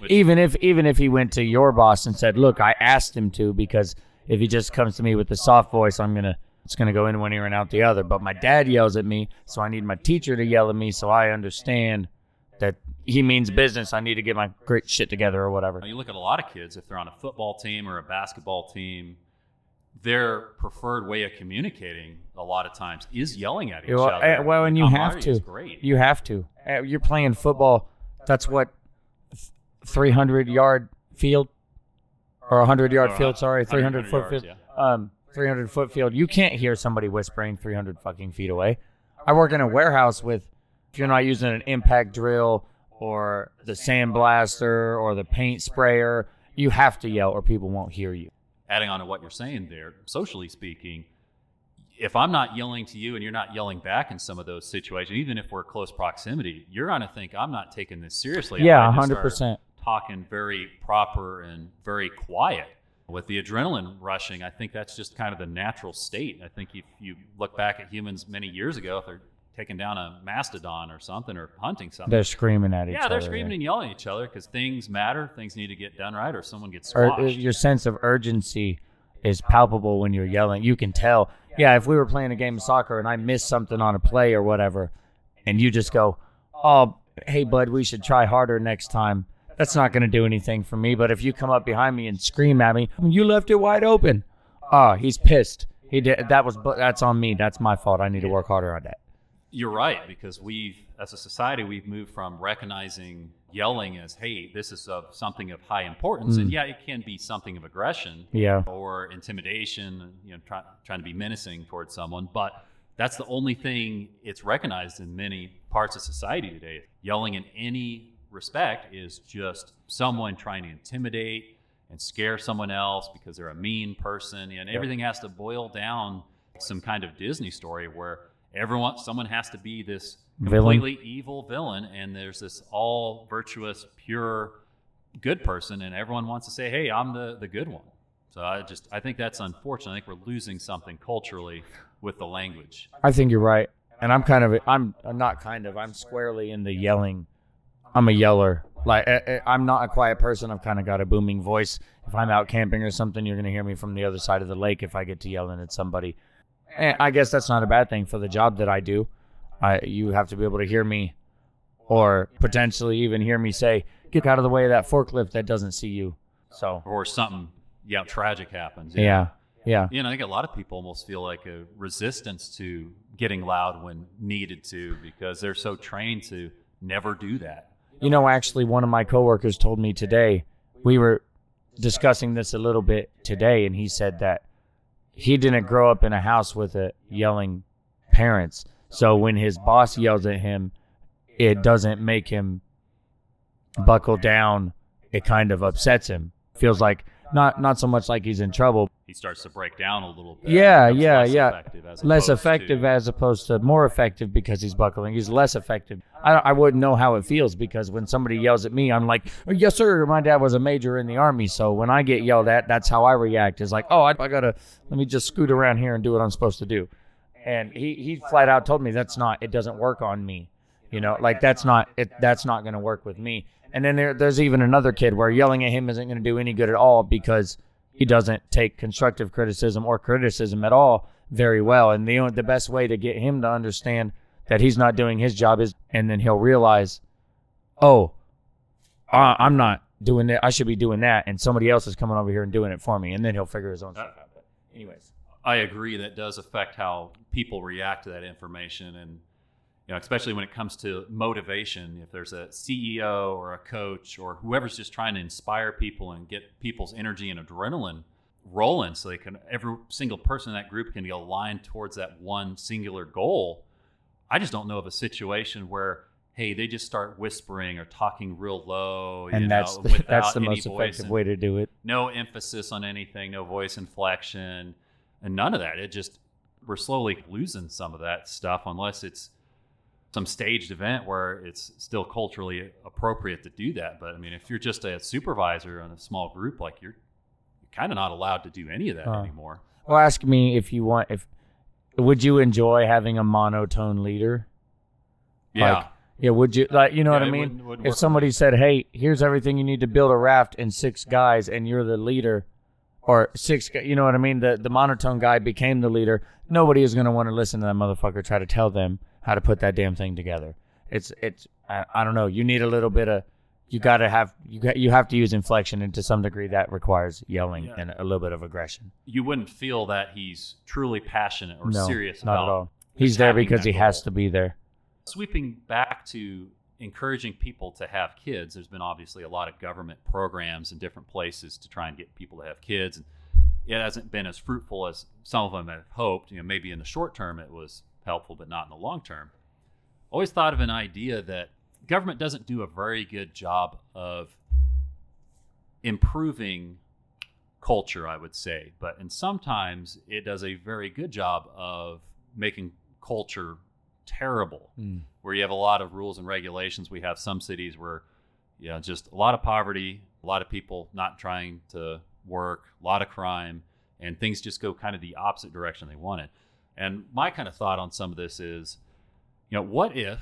Which- even if even if he went to your boss and said, "Look, I asked him to because if he just comes to me with the soft voice, I'm gonna it's gonna go in one ear and out the other." But my dad yells at me, so I need my teacher to yell at me, so I understand that he means business. I need to get my great shit together or whatever. You look at a lot of kids, if they're on a football team or a basketball team, their preferred way of communicating a lot of times is yelling at each Well, other. eh, well, and you have to. great. You have to. Uh, You're playing football. That's what, 300 yard field, or 100 yard field. Sorry, 300 foot 100 field. yards, Um, 300 foot field. You can't hear somebody whispering 300 fucking feet away. I work in a warehouse with. If you're not using an impact drill or the sandblaster or the paint sprayer, you have to yell or people won't hear you. adding on to what you're saying there, socially speaking, if I'm not yelling to you and you're not yelling back in some of those situations, even if we're close proximity, you're going to think I'm not taking this seriously. Yeah, I 100%. start Talking very proper and very quiet. With the adrenaline rushing, I think that's just kind of the natural state. I think if you look back at humans many years ago, if they're taking down a mastodon or something or hunting something, They're screaming at each yeah, other. Yeah, they're screaming and yelling at each other because things matter, things need to get done right, or someone gets or squashed. uh, your sense of urgency is palpable when you're yelling. You can tell. Yeah, if we were playing a game of soccer and I missed something on a play or whatever, and you just go, "Oh, hey bud, we should try harder next time." That's not going to do anything for me. But if you come up behind me and scream at me, mm, "You left it wide open," oh, he's pissed. He did. That was. That's on me. That's my fault. I need to work harder on that. You're right because we've, as a society, we've moved from recognizing yelling as, "Hey, this is of something of high importance," and mm. yeah, it can be something of aggression Yeah. or intimidation, you know, try, trying to be menacing towards someone, but that's the only thing it's recognized in many parts of society today. Yelling in any respect is just someone trying to intimidate and scare someone else because they're a mean person, and everything has to boil down some kind of Disney story where everyone, someone has to be this Villain. completely evil villain, and there's this all virtuous, pure good person, and everyone wants to say, "Hey, I'm the the good one." So I just I think that's unfortunate. I think we're losing something culturally with the language. I think you're right, and I'm kind of I'm I'm not kind of I'm squarely in the yelling. I'm a yeller. Like I, I- I'm not a quiet person. I've kind of got a booming voice. If I'm out camping or something, you're gonna hear me from the other side of the lake if I get to yelling at somebody. And I guess that's not a bad thing for the job that I do. I you have to be able to hear me, or potentially even hear me say, "Get out of the way of that forklift that doesn't see you." So Or something, yeah, tragic happens. yeah, yeah. You know, I think a lot of people almost feel like a resistance to getting loud when needed to because they're so trained to never do that. You know, actually, one of my coworkers told me today, we were discussing this a little bit today, and he said that he didn't grow up in a house with a yelling parents. So when his boss yells at him, it doesn't make him buckle down. It kind of upsets him. Feels like not not so much like he's in trouble. He starts to break down a little bit. Yeah, yeah, less yeah. Effective less effective to- as opposed to more effective because he's buckling. He's less effective. I, I wouldn't know how it feels because when somebody yells at me, I'm like, "Oh, yes, sir. My dad was a major in the army, so when I get yelled at, that's how I react. Is like, oh, I, I gotta let me just scoot around here and do what I'm supposed to do. And he he flat out told me that's not. It doesn't work on me. You know, like that's not it. That's not gonna work with me. And then there, there's even another kid where yelling at him isn't gonna do any good at all because he doesn't take constructive criticism or criticism at all very well. And the the best way to get him to understand that he's not doing his job is, and then he'll realize, oh, uh, I'm not doing that. I should be doing that, and somebody else is coming over here and doing it for me, and then he'll figure his own stuff out. But anyways, I agree that does affect how people react to that information and you know especially when it comes to motivation if there's a CEO or a coach or whoever's just trying to inspire people and get people's energy and adrenaline rolling so they can every single person in that group can be aligned towards that one singular goal I just don't know of a situation where hey they just start whispering or talking real low you and that's know, the, that's the most effective way to do it. no emphasis on anything, no voice inflection, and none of that. It just we're slowly losing some of that stuff unless it's some staged event where it's still culturally appropriate to do that. But I mean, if you're just a supervisor in a small group, like you're, you're kind of not allowed to do any of that Uh. anymore. Well, ask me if you want if would you enjoy having a monotone leader? Yeah. Like, yeah, would you like you know Yeah, what I mean? wouldn't- wouldn't if somebody said, "Hey, here's everything you need to build a raft and six guys and you're the leader," or six, you know what I mean? The the monotone guy became the leader. Nobody is going to want to listen to that motherfucker try to tell them how to put that damn thing together. It's it's I, I don't know. You need a little bit of you got to have you got you have to use inflection and to some degree that requires yelling Yeah. and a little bit of aggression. You wouldn't feel that he's truly passionate or no, serious not about at all. He's there because he has to be there. sweeping back to encouraging people to have kids there's been obviously a lot of government programs in different places to try and get people to have kids and it hasn't been as fruitful as some of them have hoped you know maybe in the short term it was helpful but not in the long term always thought of an idea that government doesn't do a very good job of improving culture i would say but and sometimes it does a very good job of making culture terrible Mm. where you have a lot of rules and regulations. We have some cities where, you know, just a lot of poverty, a lot of people not trying to work, a lot of crime, and things just go kind of the opposite direction they wanted. And my kind of thought on some of this is, you know, what if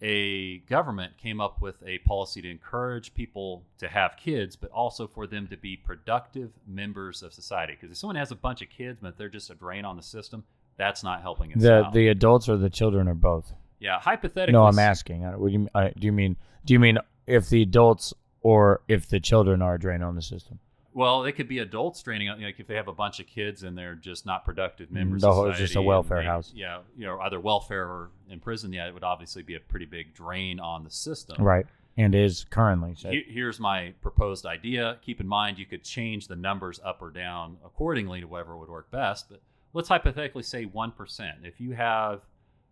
a government came up with a policy to encourage people to have kids, but also for them to be productive members of society? Because if someone has a bunch of kids, but they're just a drain on the system, that's not helping us The out. the adults or the children or both. yeah, hypothetically. No, I'm asking. What do you uh, do? You mean do you mean if the adults or if the children are a drain on the system? Well, they could be adults draining out, like if they have a bunch of kids and they're just not productive mm-hmm. members. The of whole- it's just a welfare they- house. Yeah, you know, either welfare or in prison. Yeah, it would obviously be a pretty big drain on the system. Right, and is currently. So. He- Here's my proposed idea. Keep in mind, you could change the numbers up or down accordingly to whatever would work best. But let's hypothetically say 1%. If you have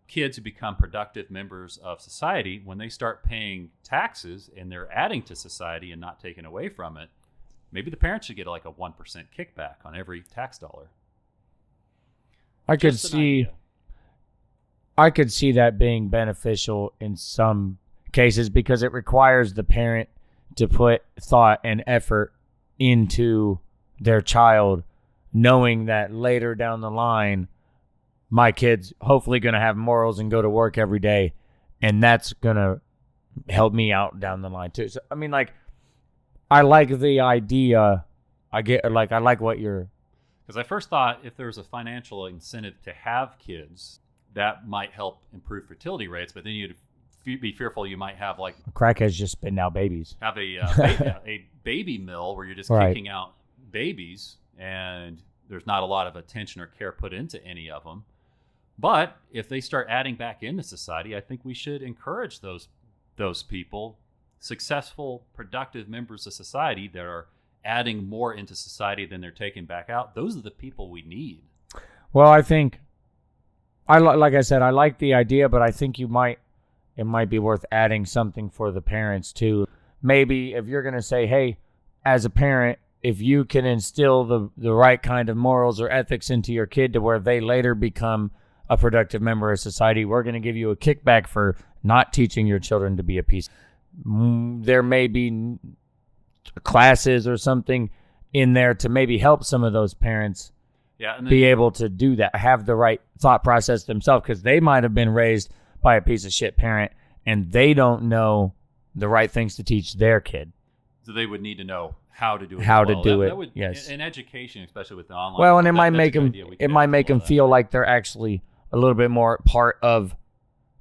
kids who become productive members of society, when they start paying taxes and they're adding to society and not taking away from it, maybe the parents should get like a 1% kickback on every tax dollar. I could Just an see. idea. I could see that being beneficial in some cases because it requires the parent to put thought and effort into their child, knowing that later down the line, my kid's hopefully going to have morals and go to work every day, and that's going to help me out down the line too. So, I mean, like, I like the idea. I get like I like what you're. Because I first thought if there was a financial incentive to have kids, that might help improve fertility rates. But then you'd be fearful you might have like Crackheads just spitting out babies. have a uh, ba- [LAUGHS] a baby mill where you're just Right. kicking out babies and there's not a lot of attention or care put into any of them. But if they start adding back into society, I think we should encourage those those people, successful, productive members of society that are adding more into society than they're taking back out. Those are the people we need. Well, I think I like I said I like the idea, but I think you might it might be worth adding something for the parents too. Maybe if you're going to say, "Hey, as a parent, if you can instill the the right kind of morals or ethics into your kid to where they later become a productive member of society, we're going to give you a kickback for not teaching your children to be a piece." There may be classes or something in there to maybe help some of those parents Yeah, then, be able to do that, have the right thought process themselves, because they might have been raised by a piece of shit parent and they don't know the right things to teach their kid. so they would need to know how to do it. How to do That- it, that would- yes. in, education, especially with the online. Well, and it might make them it might make them feel like they're actually a little bit more part of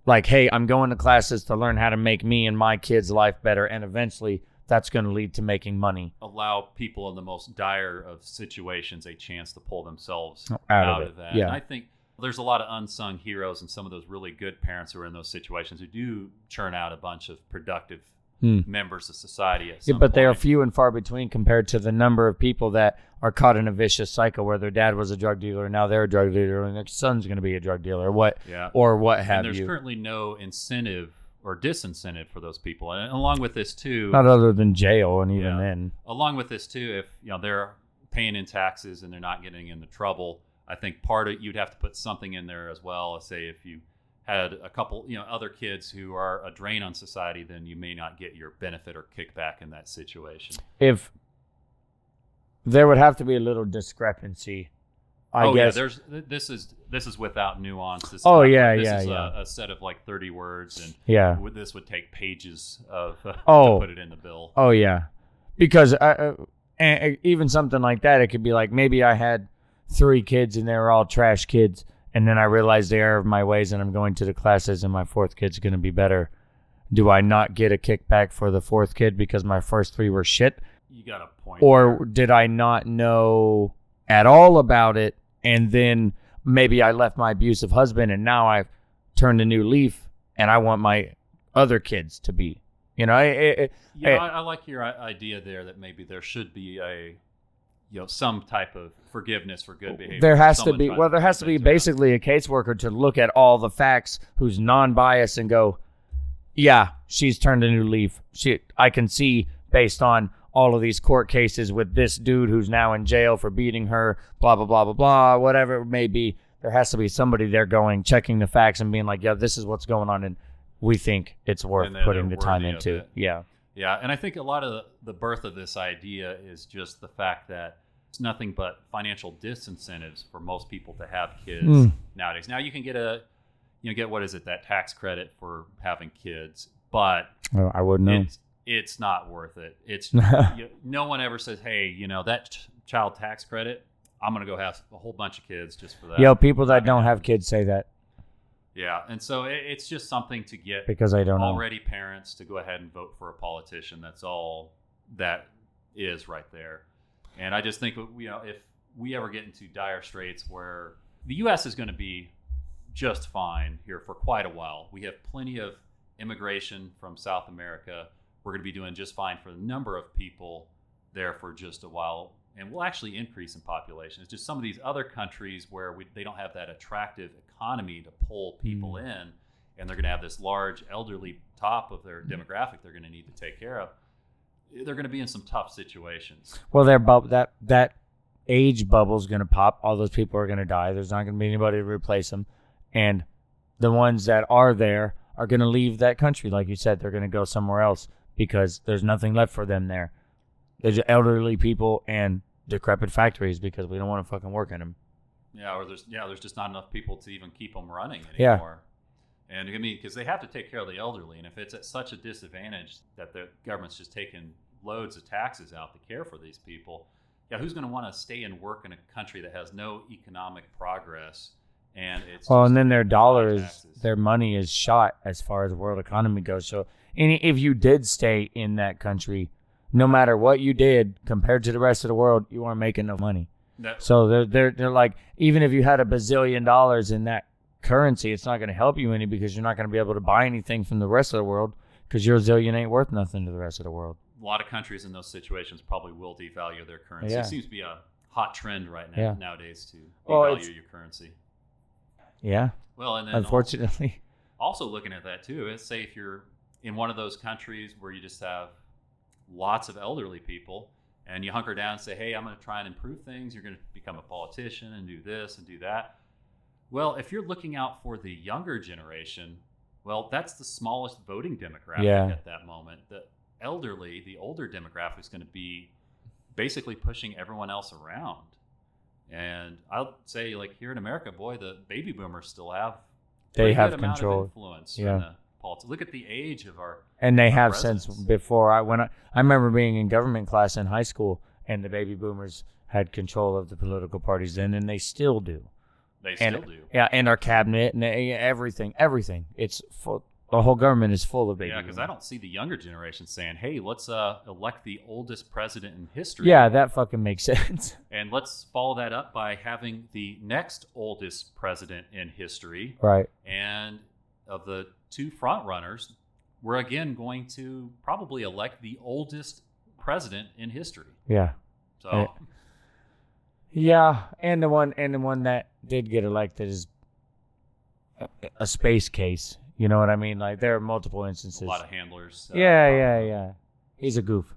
like, hey, I'm going to classes to learn how to make me and my kids' life better, and eventually that's going to lead to making money. allow people in the most dire of situations a chance to pull themselves Out out, of of, that. yeah. And I think there's a lot of unsung heroes and some of those really good parents who are in those situations who do churn out a bunch of productive Hmm. members of society. Yeah, but they are few and far between compared to the number of people that are caught in a vicious cycle where their dad was a drug dealer and now they're a drug dealer and their son's going to be a drug dealer or what Yeah. or what and have there's you. currently no incentive or disincentive for those people. And along with this too, Not other than jail and even Yeah. then. along with this too, if you know they're paying in taxes and they're not getting into trouble, I think part of you'd have to put something in there as well. Say if you had a couple, you know, other kids who are a drain on society, then you may not get your benefit or kickback in that situation. If there would have to be a little discrepancy I oh guess. yeah, there's this is this is without nuance. This Oh, yeah, this yeah, is yeah. A, a set of like 30 words, and yeah. this would take pages of [LAUGHS] uh, Oh. to put it in the bill. Oh yeah, because I, uh, and, even something like that, it could be like maybe I had three kids and they were all trash kids, and then I realized the error of my ways, and I'm going to the classes, and my fourth kid's going to be better. Do I not get a kickback for the fourth kid because my first three were shit, You got a point. or there. did I not know at all about it, and then maybe I left my abusive husband, and now I've turned a new leaf, and I want my other kids to be, you know, it, it, Yeah. I, I like your idea there that maybe there should be a, you know, some type of forgiveness for good behavior. There has to be well, there has to be around. basically a caseworker to look at all the facts who's non-biased and go, yeah, she's turned a new leaf. She, I can see based on all of these court cases with this dude who's now in jail for beating her, blah blah blah blah blah, whatever it may be. There has to be somebody there going, checking the facts and being like, yeah, this is what's going on, and we think it's worth putting the time into. Yeah, Yeah, and I think a lot of the, birth of this idea is just the fact that it's nothing but financial disincentives for most people to have kids Mm. nowadays. Now you can get a, you know, get what is it that tax credit for having kids, but Well, I wouldn't know. It's not worth it. It's [LAUGHS] you, no one ever says, hey, you know that ch- child tax credit. I'm gonna go have a whole bunch of kids just for that. Yo, people that don't have kids say that Yeah, and so it, it's just something to get because I don't know. already parents to go ahead and vote for a politician. That's all that is right there. And I just think uh, you know if we ever get into dire straits where the U.S. is going to be just fine here for quite a while. We have plenty of immigration from South America. We're going to be doing just fine for the number of people there for just a while, and we'll actually increase in population. It's just some of these other countries where we, they don't have that attractive economy to pull people mm. in, and they're going to have this large elderly top of their mm. demographic they're going to need to take care of. Eh, they're going to be in some tough situations. Well, their that that age bubble is gonna pop. All those people are gonna die. There's not gonna be anybody to replace them, and the ones that are there are gonna leave that country. Like you said, they're gonna go somewhere else because there's nothing left for them there. There's elderly people and decrepit factories because we don't want to fucking work in them. Yeah, or there's yeah, there's just not enough people to even keep them running anymore. Yeah. And I mean, because they have to take care of the elderly, and if it's at such a disadvantage that the government's just taking loads of taxes out to care for these people, yeah, who's going to want to stay and work in a country that has no economic progress? And it's Well, and then their dollar is their money is shot as far as the world economy goes. So, any if you did stay in that country, no matter what you did compared to the rest of the world, you weren't making no money. That- So they're they're they're like even if you had a bazillion dollars in that currency, it's not going to help you any because you're not going to be able to buy anything from the rest of the world because your zillion ain't worth nothing to the rest of the world. a lot of countries in those situations probably will devalue their currency. Yeah. It seems to be a hot trend right now Yeah. nowadays to devalue it's- your currency. Yeah, Well, and then unfortunately. [LAUGHS] also looking at that too is say if you're in one of those countries where you just have lots of elderly people and you hunker down and say hey i'm going to try and improve things. You're going to become a politician and do this and do that. Well if you're looking out for the younger generation well that's the smallest voting demographic Yeah. at that moment. The elderly the older demographic is going to be basically pushing everyone else around and i'll say like here in america boy the baby boomers still have They have good control. of influence Yeah. in the politics. Look at the age of our and they our have since before I when I I remember being in government class in high school and the baby boomers had control of the political parties then and they still do. they And still do. yeah, and our cabinet and everything, everything. It's full. The whole government is full of baby. Yeah, because I don't see the younger generation saying, "Hey, let's uh, elect the oldest president in history." Yeah, that fucking makes [LAUGHS] sense. and let's follow that up by having the next oldest president in history. right. And of the two front runners, we're again going to probably elect the oldest president in history. Yeah. So Yeah. Yeah, and the one and the one that did get elected is a, a space case. You know what I mean? Like there are multiple instances. a lot of handlers. uh, yeah, yeah, yeah. He's a goof.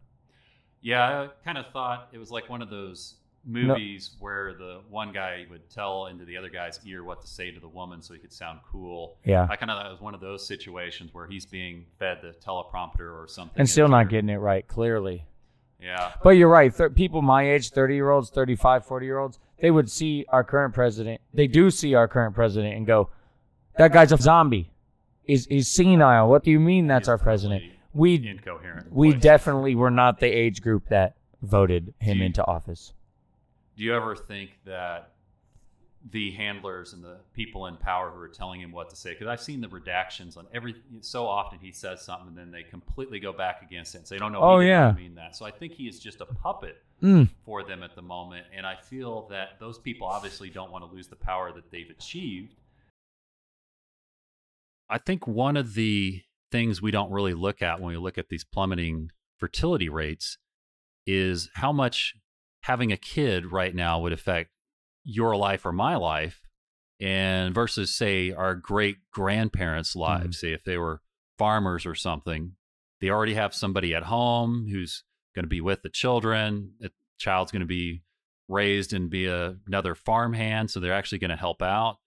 Yeah, I kind of thought it was like one of those movies where the one guy would tell into the other guy's ear what to say to the woman so he could sound cool. Yeah, I kind of thought it was one of those situations where he's being fed the teleprompter or something. and still not getting it right. Clearly, Yeah. but you're right. Th- people my age, thirty year olds, 35, 40 year olds, they would see our current president. They do see our current president and go, "That guy's a zombie. He's he's senile. What do you mean that's our president?" We incoherent. we voice. definitely were not the age group that voted him you- into office. Do you ever think that the handlers and the people in power who are telling him what to say? Because I've seen the redactions on every. So often he says something and then they completely go back against it and say, "No, no, Oh, yeah. mean that." So I think he is just a puppet Mm. for them at the moment, and I feel that those people obviously don't want to lose the power that they've achieved. I think one of the things we don't really look at when we look at these plummeting fertility rates is how much having a kid right now would affect your life or my life and versus say our great grandparents mm-hmm. lives. Say if they were farmers or something they already have somebody at home who's going to be with the children the child's going to be raised and be a, another farmhand so they're actually going to help out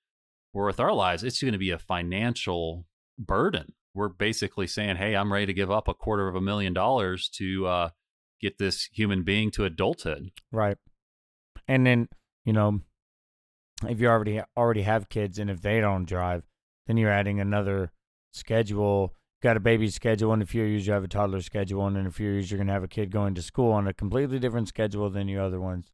where with our lives it's going to be a financial burden we're basically saying hey i'm ready to give up a quarter of a million dollars to uh, get this human being to adulthood Right. And then, you know, if you already already have kids and if they don't drive, then you're adding another schedule. Got a baby schedule in a few years, you have a toddler schedule, and in a few years you're gonna have a kid going to school on a completely different schedule than your other ones.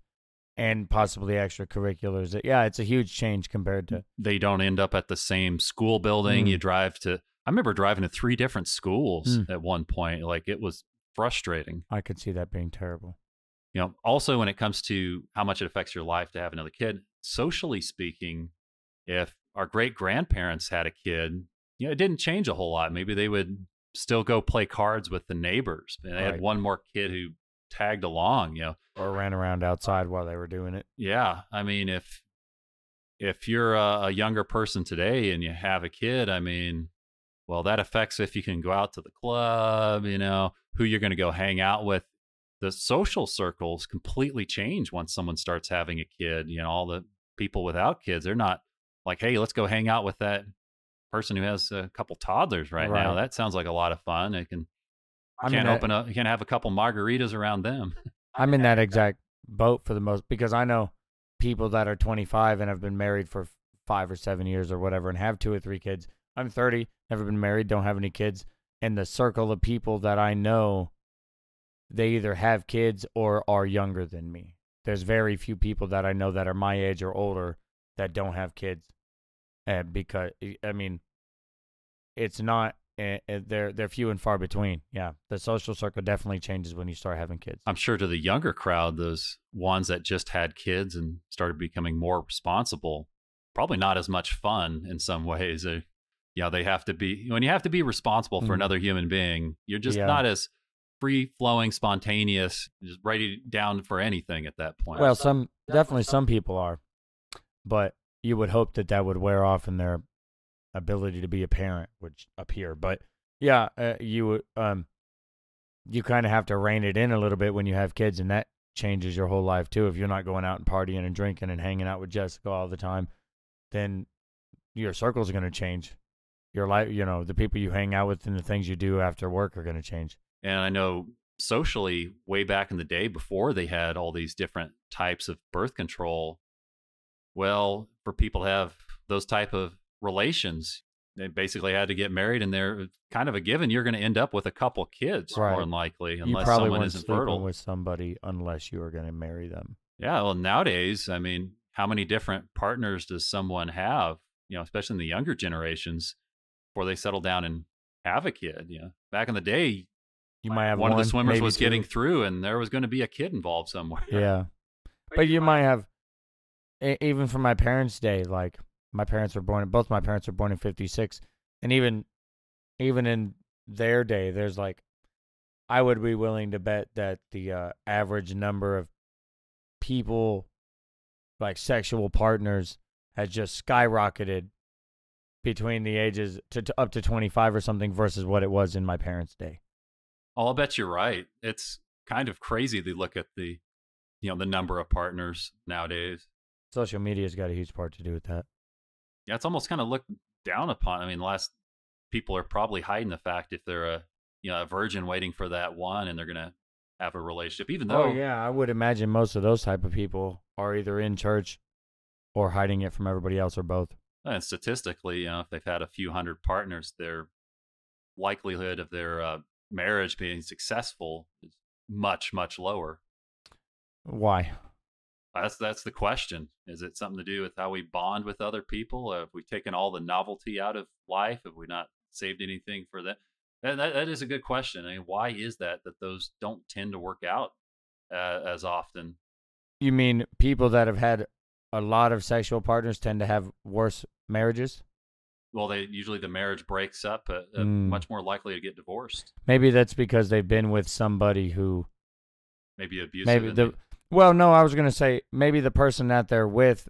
And possibly extracurriculars. Yeah, it's a huge change compared to they don't end up at the same school building. Mm. You drive to, I remember driving to three different schools Mm. at one point. Like it was frustrating. I could see that being terrible. You know, also when it comes to how much it affects your life to have another kid, socially speaking, if our great grandparents had a kid, you know, it didn't change a whole lot. Maybe they would still go play cards with the neighbors. And they had one more kid who tagged along, you know. Or ran around uh, outside while they were doing it. Yeah, I mean, if if you're a, a younger person today and you have a kid, I mean, well, that affects if you can go out to the club, you know, who you're going to go hang out with. The social circles completely change once someone starts having a kid. You know, all the people without kids, they're not like, hey, let's go hang out with that person who has a couple toddlers right, now. That sounds like a lot of fun. It can I can't open up, you can have a couple margaritas around them. [LAUGHS] I'm in that [LAUGHS] exact boat for the most because I know people that are 25 and have been married for five or seven years or whatever and have two or three kids. I'm 30, never been married, don't have any kids. And the circle of people that I know, they either have kids or are younger than me. There's very few people that I know that are my age or older that don't have kids. and because, I mean, it's not, uh, they're, they're few and far between. Yeah. The social circle definitely changes when you start having kids. I'm sure to the younger crowd, those ones that just had kids and started becoming more responsible, probably not as much fun in some [LAUGHS] ways. Uh, you know, they have to be when you have to be responsible for Mhm. another human being. You're just Yeah. not as free flowing, spontaneous, just ready down for anything at that point. Well, some definitely some people are, but you would hope that that would wear off in their ability to be a parent, which appear. But yeah, uh, you would um, you kind of have to rein it in a little bit when you have kids, and that changes your whole life too. If you're not going out and partying and drinking and hanging out with Jessica all the time, then your circles are going to change. Your life, you know, the people you hang out with and the things you do after work are going to change. And I know socially, way back in the day before they had all these different types of birth control, well, for people to have those type of relations, they basically had to get married, and they're kind of a given. You're going to end up with a couple kids Right. more than likely, you unless probably someone isn't fertile. with somebody unless you are going to marry them. Yeah, well, nowadays, I mean, how many different partners does someone have? You know, especially in the younger generations, before they settle down and have a kid. You know, back in the day, You might have one, of the swimmers was two. getting through, and there was going to be a kid involved somewhere. Yeah, [LAUGHS] but you might have, even from my parents' day. Like my parents were born. Both my parents were born in '56, and even, even in their day, there's like, I would be willing to bet that the uh, average number of people, like sexual partners, has just skyrocketed between the ages to, to up to 25 or something versus what it was in my parents' day. Oh, I'll bet you're right. It's kind of crazy to look at the, you know, the number of partners nowadays. Social media's got a huge part to do with that. Yeah, it's almost kind of looked down upon. I mean, last people are probably hiding the fact if they're a, you know, a virgin waiting for that one, and they're gonna have a relationship, even though Oh yeah, I would imagine most of those type of people are either in church or hiding it from everybody else or both. and statistically, you know, if they've had a few hundred partners, their likelihood of their uh, marriage being successful is much much lower. Why? That's that's the question. Is it something to do with how we bond with other people? Have we taken all the novelty out of life? Have we not saved anything for that? And that, that is a good question. I mean, why is that that those don't tend to work out uh, as often? You mean people that have had a lot of sexual partners tend to have worse marriages? Well, they usually the marriage breaks up, uh, uh, Mm. much more likely to get divorced, Maybe that's because they've been with somebody who maybe abusive. maybe the well, no, I was gonna say maybe the person that they're with,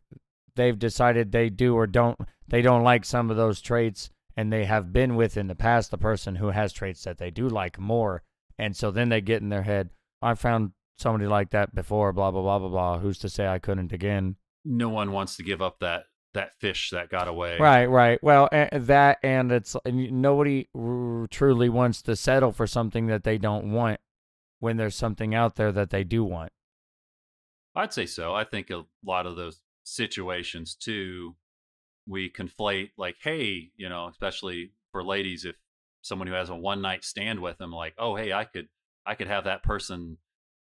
they've decided they do or don't they don't like some of those traits, and they have been with in the past the person who has traits that they do like more, and so then they get in their head, I found somebody like that before, blah blah blah blah blah. Who's to say I couldn't again? no one wants to give up that that fish that got away. Right, right. Well, a- that and it's and nobody r- truly wants to settle for something that they don't want when there's something out there that they do want. I'd say so. I think a lot of those situations too, we conflate like, hey, you know, especially for ladies, if someone who has a one night stand with them, like, oh, hey, I could, I could have that person,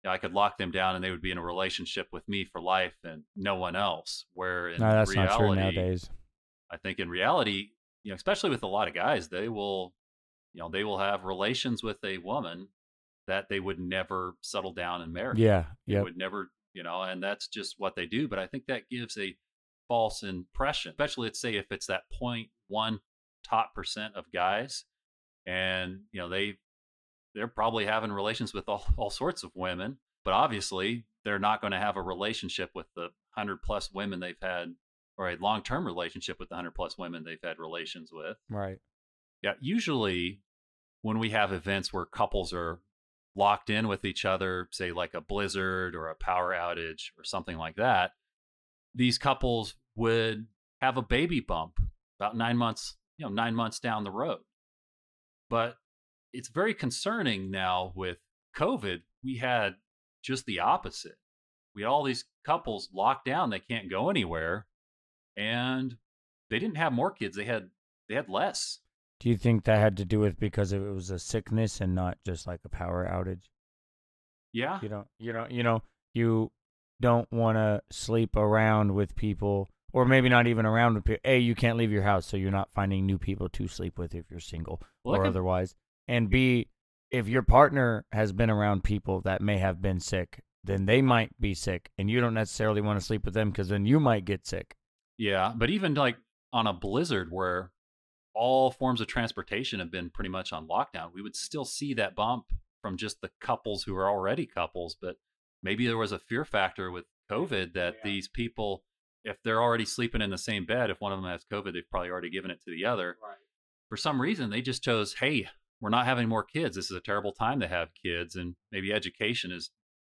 I could lock them down, and they would be in a relationship with me for life and no one else. Where in no, that's reality, not true nowadays. I think in reality, you know, especially with a lot of guys, they will, you know, they will have relations with a woman that they would never settle down and marry Yeah, yeah, would never, you know, and that's just what they do. But I think that gives a false impression, especially let's say if it's that 0.1 top percent of guys, and you know they they're probably having relations with all, [LAUGHS] all sorts of women, but obviously they're not going to have a relationship with the hundred plus women they've had, or a long term relationship with the hundred plus women they've had relations with. Right. Yeah, usually when we have events where couples are locked in with each other, say like a blizzard or a power outage or something like that, these couples would have a baby bump about nine months, you know, nine months down the road. But it's very concerning now with COVID. We had just the opposite. We had all these couples locked down, they can't go anywhere, and they didn't have more kids, they had they had less. Do you think that had to do with because it was a sickness and not just like a power outage? Yeah. You don't, you don't, you know, you don't want to sleep around with people, or maybe not even around with people. A, you can't leave your house, so you're not finding new people to sleep with if you're single Well, or otherwise. And B, if your partner has been around people that may have been sick, then they might be sick, and you don't necessarily want to sleep with them because then you might get sick. Yeah, but even like on a blizzard where all forms of transportation have been pretty much on lockdown, we would still see that bump from just the couples who are already couples. But maybe there was a fear factor with COVID that Yeah. these people, if they're already sleeping in the same bed, if one of them has COVID, they've probably already given it to the other. Right. For some reason, they just chose, hey, we're not having more kids. This is a terrible time to have kids. And maybe education is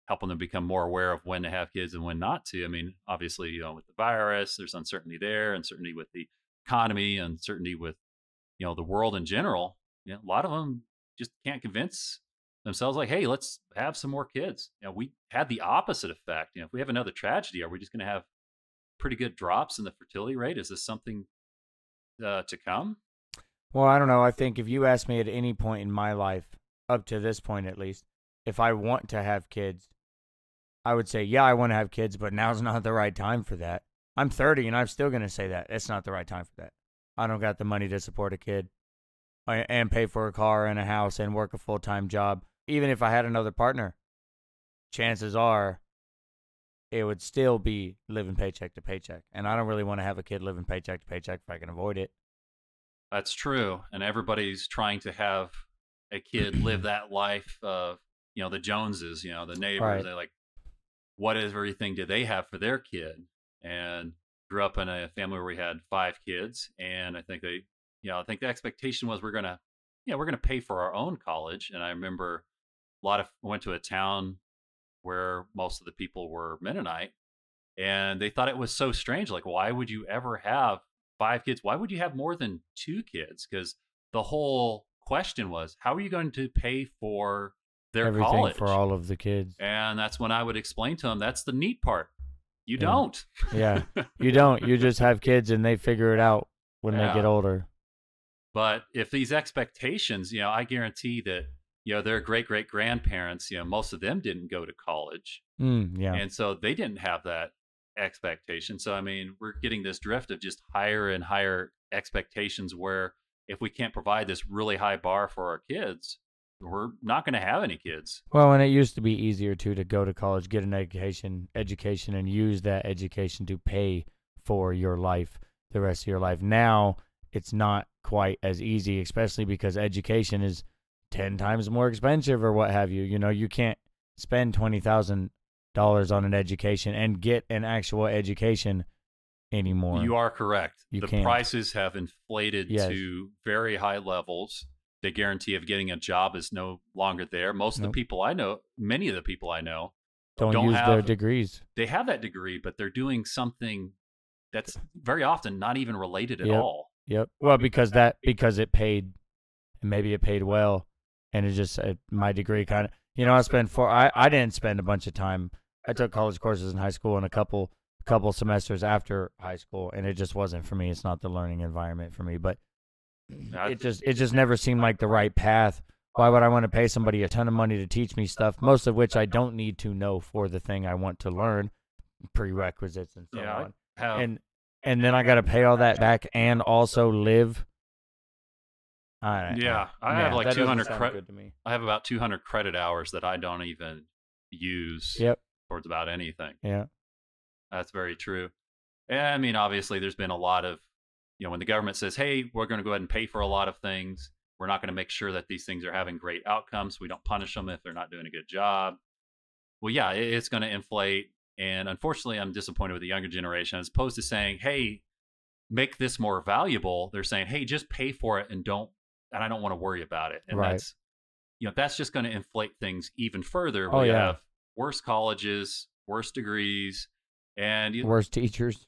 helping them become more aware of when to have kids and when not to. I mean, obviously, you know, with the virus, there's uncertainty there, uncertainty with the economy, uncertainty with, you know, the world in general. You know, a lot of them just can't convince themselves like, hey, let's have some more kids. You know, we had the opposite effect. You know, if we have another tragedy, are we just going to have pretty good drops in the fertility rate? Is this something uh, to come? Well, I don't know. I think if you ask me at any point in my life, up to this point at least, if I want to have kids, I would say, yeah, I want to have kids, but now's [LAUGHS] not the right time for that. I'm 30 and I'm still going to say that. It's not the right time for that. I don't got the money to support a kid uh, and pay for a car and a house and work a full time job. Even if I had another partner, chances are it would still be living paycheck to paycheck. And I don't really want to have a kid living paycheck to paycheck if I can avoid it. That's true. And everybody's trying to have a kid live [CLEARS THROAT] that life of, you know, the Joneses, you know, the neighbors. Right. They're like, what everything do they have for their kid? And grew up in a family where we had five kids. And I think they, you know, I think the expectation was we're going to, you know, we're going to pay for our own college. And I remember a lot of, I went to a town where most of the people were Mennonite. And they thought it was so strange. Like, why would you ever have five kids? Why would you have more than two kids? Because the whole question was, how are you going to pay for their everything college. for all of the kids. and that's when I would explain to them that's the neat part. You Yeah. don't. Yeah, [LAUGHS] you don't. You just have kids and they figure it out when Yeah. they get older. But if these expectations, you know, I guarantee that, you know, their great great grandparents, you know, most of them didn't go to college. Mm, yeah, And so they didn't have that expectation. So, I mean, we're getting this drift of just higher and higher expectations where if we can't provide this really high bar for our kids, we're not going to have any kids. Well, and it used to be easier too to go to college, get an education, education, and use that education to pay for your life, the rest of your life. Now it's not quite as easy, especially because education is ten times more expensive or what have you. You know, you can't spend twenty thousand dollars on an education and get an actual education anymore. You are correct. You the can't. prices have inflated Yes. to very high levels. The guarantee of getting a job is no longer there. Most of the people I know, many of the people I know, don't, don't use their degrees. they have that degree, but they're doing something that's very often not even related at Yep. all. Yep. Well, because that because it paid, and maybe it paid well, and it just uh, my degree kind of you know I spent four I I didn't spend a bunch of time. I took college courses in high school and a couple couple semesters after high school, and it just wasn't for me. It's not the learning environment for me. But it just it just never seemed like the right path. Why would I want to pay somebody a ton of money to teach me stuff, most of which I don't need to know for the thing I want to learn, prerequisites and so Yeah, on have and and then I got to pay all that back and also live. I, Yeah, I Nah, have like 200 sound cre- good to me. I have about 200 credit hours that I don't even use Yep. towards about anything. Yeah. That's very true. And I mean, obviously, there's been a lot of, you know, when the government says, hey, we're going to go ahead and pay for a lot of things, we're not going to make sure that these things are having great outcomes. We don't punish them if they're not doing a good job. Well, yeah, it's going to inflate. And unfortunately, I'm disappointed with the younger generation. As opposed to saying, hey, make this more valuable, they're saying, hey, just pay for it and don't, and I don't want to worry about it. And Right. that's, you know, that's just going to inflate things even further. Oh, we yeah. have worse colleges, worse degrees, and you, Worst teachers.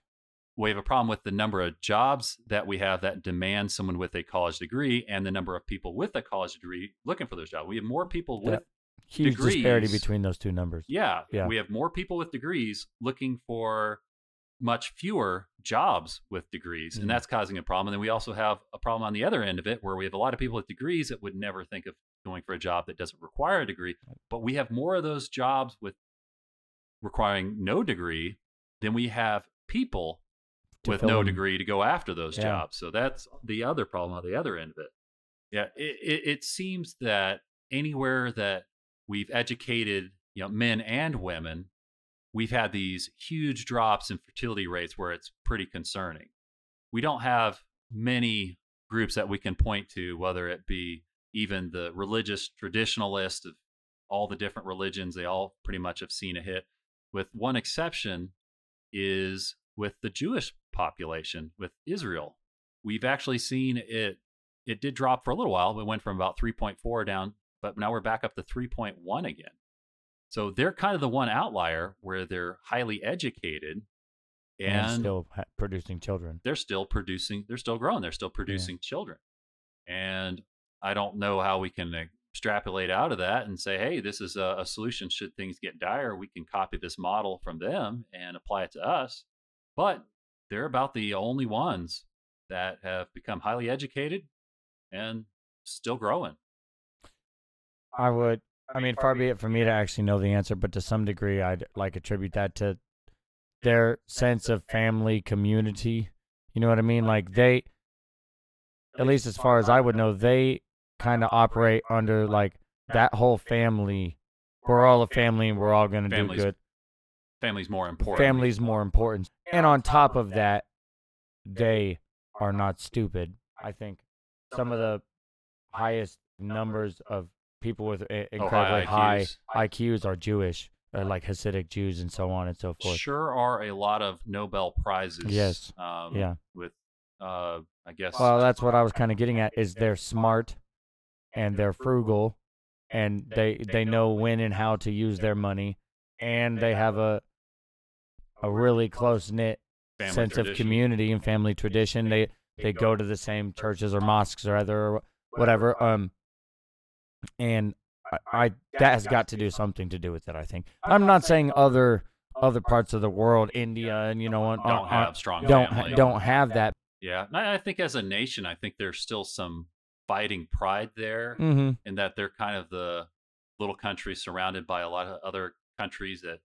We have a problem with the number of jobs that we have that demand someone with a college degree and the number of people with a college degree looking for those jobs. We have more people with, Yep. Huge disparity between those two numbers. yeah, Yeah. we have more people with degrees looking for much fewer jobs with degrees, Mhm. and that's causing a problem. And then we also have a problem on the other end of it where we have a lot of people with degrees that would never think of going for a job that doesn't require a degree, but we have more of those jobs with requiring no degree than we have people with no them. degree to go after those Yeah. jobs. So that's the other problem on the other end of it. Yeah, it, it, it seems that anywhere that we've educated, you know, men and women, we've had these huge drops in fertility rates where it's pretty concerning. We don't have many groups that we can point to, whether it be even the religious traditionalist of all the different religions, they all pretty much have seen a hit. With one exception, is with the Jewish population, with Israel. We've actually seen it, it did drop for a little while. It went from about 3.4 down, but now we're back up to 3.1 again. So they're kind of the one outlier where they're highly educated and, and, still producing children. they're still producing, they're still growing, they're still producing children. And I don't know how we can extrapolate out of that and say, hey, this is a, a solution should things get dire. We can copy this model from them and apply it to us. But they're about the only ones that have become highly educated and still growing. I would. I mean, far be it for me to actually know the answer, but to some degree, I'd like attribute that to their sense of family, community. You know what I mean? Like they, at least as far as I would know, they kind of operate under like that whole family. We're all a family, and we're all gonna do good. Family's more important. Family's more important, and on top of that, they are not stupid. I think some of the highest numbers of people with i- Oh, high incredibly high IQs. IQs are Jewish, uh, like Hasidic Jews and so on and so forth. Sure are a lot of Nobel prizes. Yes. Um, Yeah. With, uh, I guess. Well, that's what I was kind of getting at. Is they're smart, and they're frugal, and they they know when and how to use their money, and they have a a really close knit sense of community and family tradition. They they go to the same churches or mosques or other or whatever. Um, and I, I that has got to do something to do with it. I think. I'm not saying other other parts of the world, India, and you know, on, don't on- have strong don't family. don't have that. Yeah, and I think as a nation, I think there's still some fighting pride there, hmm in that they're kind of the little country surrounded by a lot of other countries that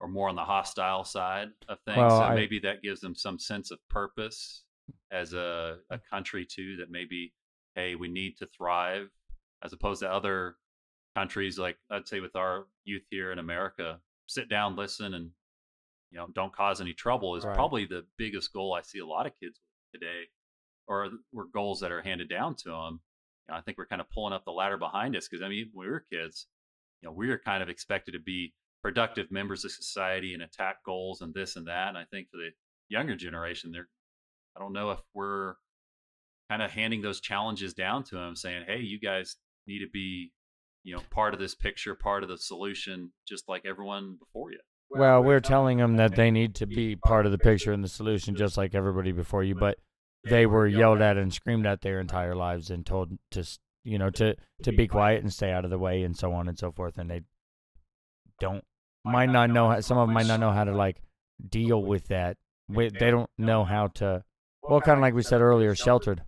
are more on the hostile side of things. Well, so I- maybe that gives them some sense of purpose as a, a country too. That maybe, hey, we need to thrive, as opposed to other countries like I'd say with our youth here in America, sit down, listen, and you know don't cause any trouble is Right. probably the biggest goal I see a lot of kids today, or were goals that are handed down to them. You know, I think we're kind of pulling up the ladder behind us because I mean, when we were kids, you know, we were kind of expected to be productive members of society and attack goals and this and that. And I think for the younger generation, they're, I don't know if we're kind of handing those challenges down to them, saying, "Hey, you guys need to be, you know, part of this picture, part of the solution, just like everyone before you." Well, we're telling them that they need to be part of the picture and the solution, just like everybody before you. But they were yelled at and screamed at their entire lives and told to, you know, to to be quiet and stay out of the way and so on and so forth. And they don't might not know. How, some of them might not know how to like deal with that. Wi- They don't know how to. Well, kind of like we said earlier, sheltered.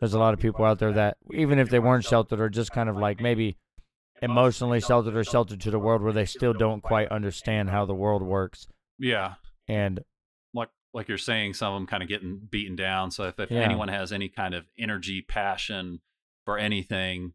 There's a lot of people out there that even if they weren't sheltered or just kind of like maybe emotionally sheltered or sheltered to the world where they still don't quite understand how the world works Yeah, and like like you're saying, some of them kind of getting beaten down. So if, if Yeah. anyone has any kind of energy, passion for anything,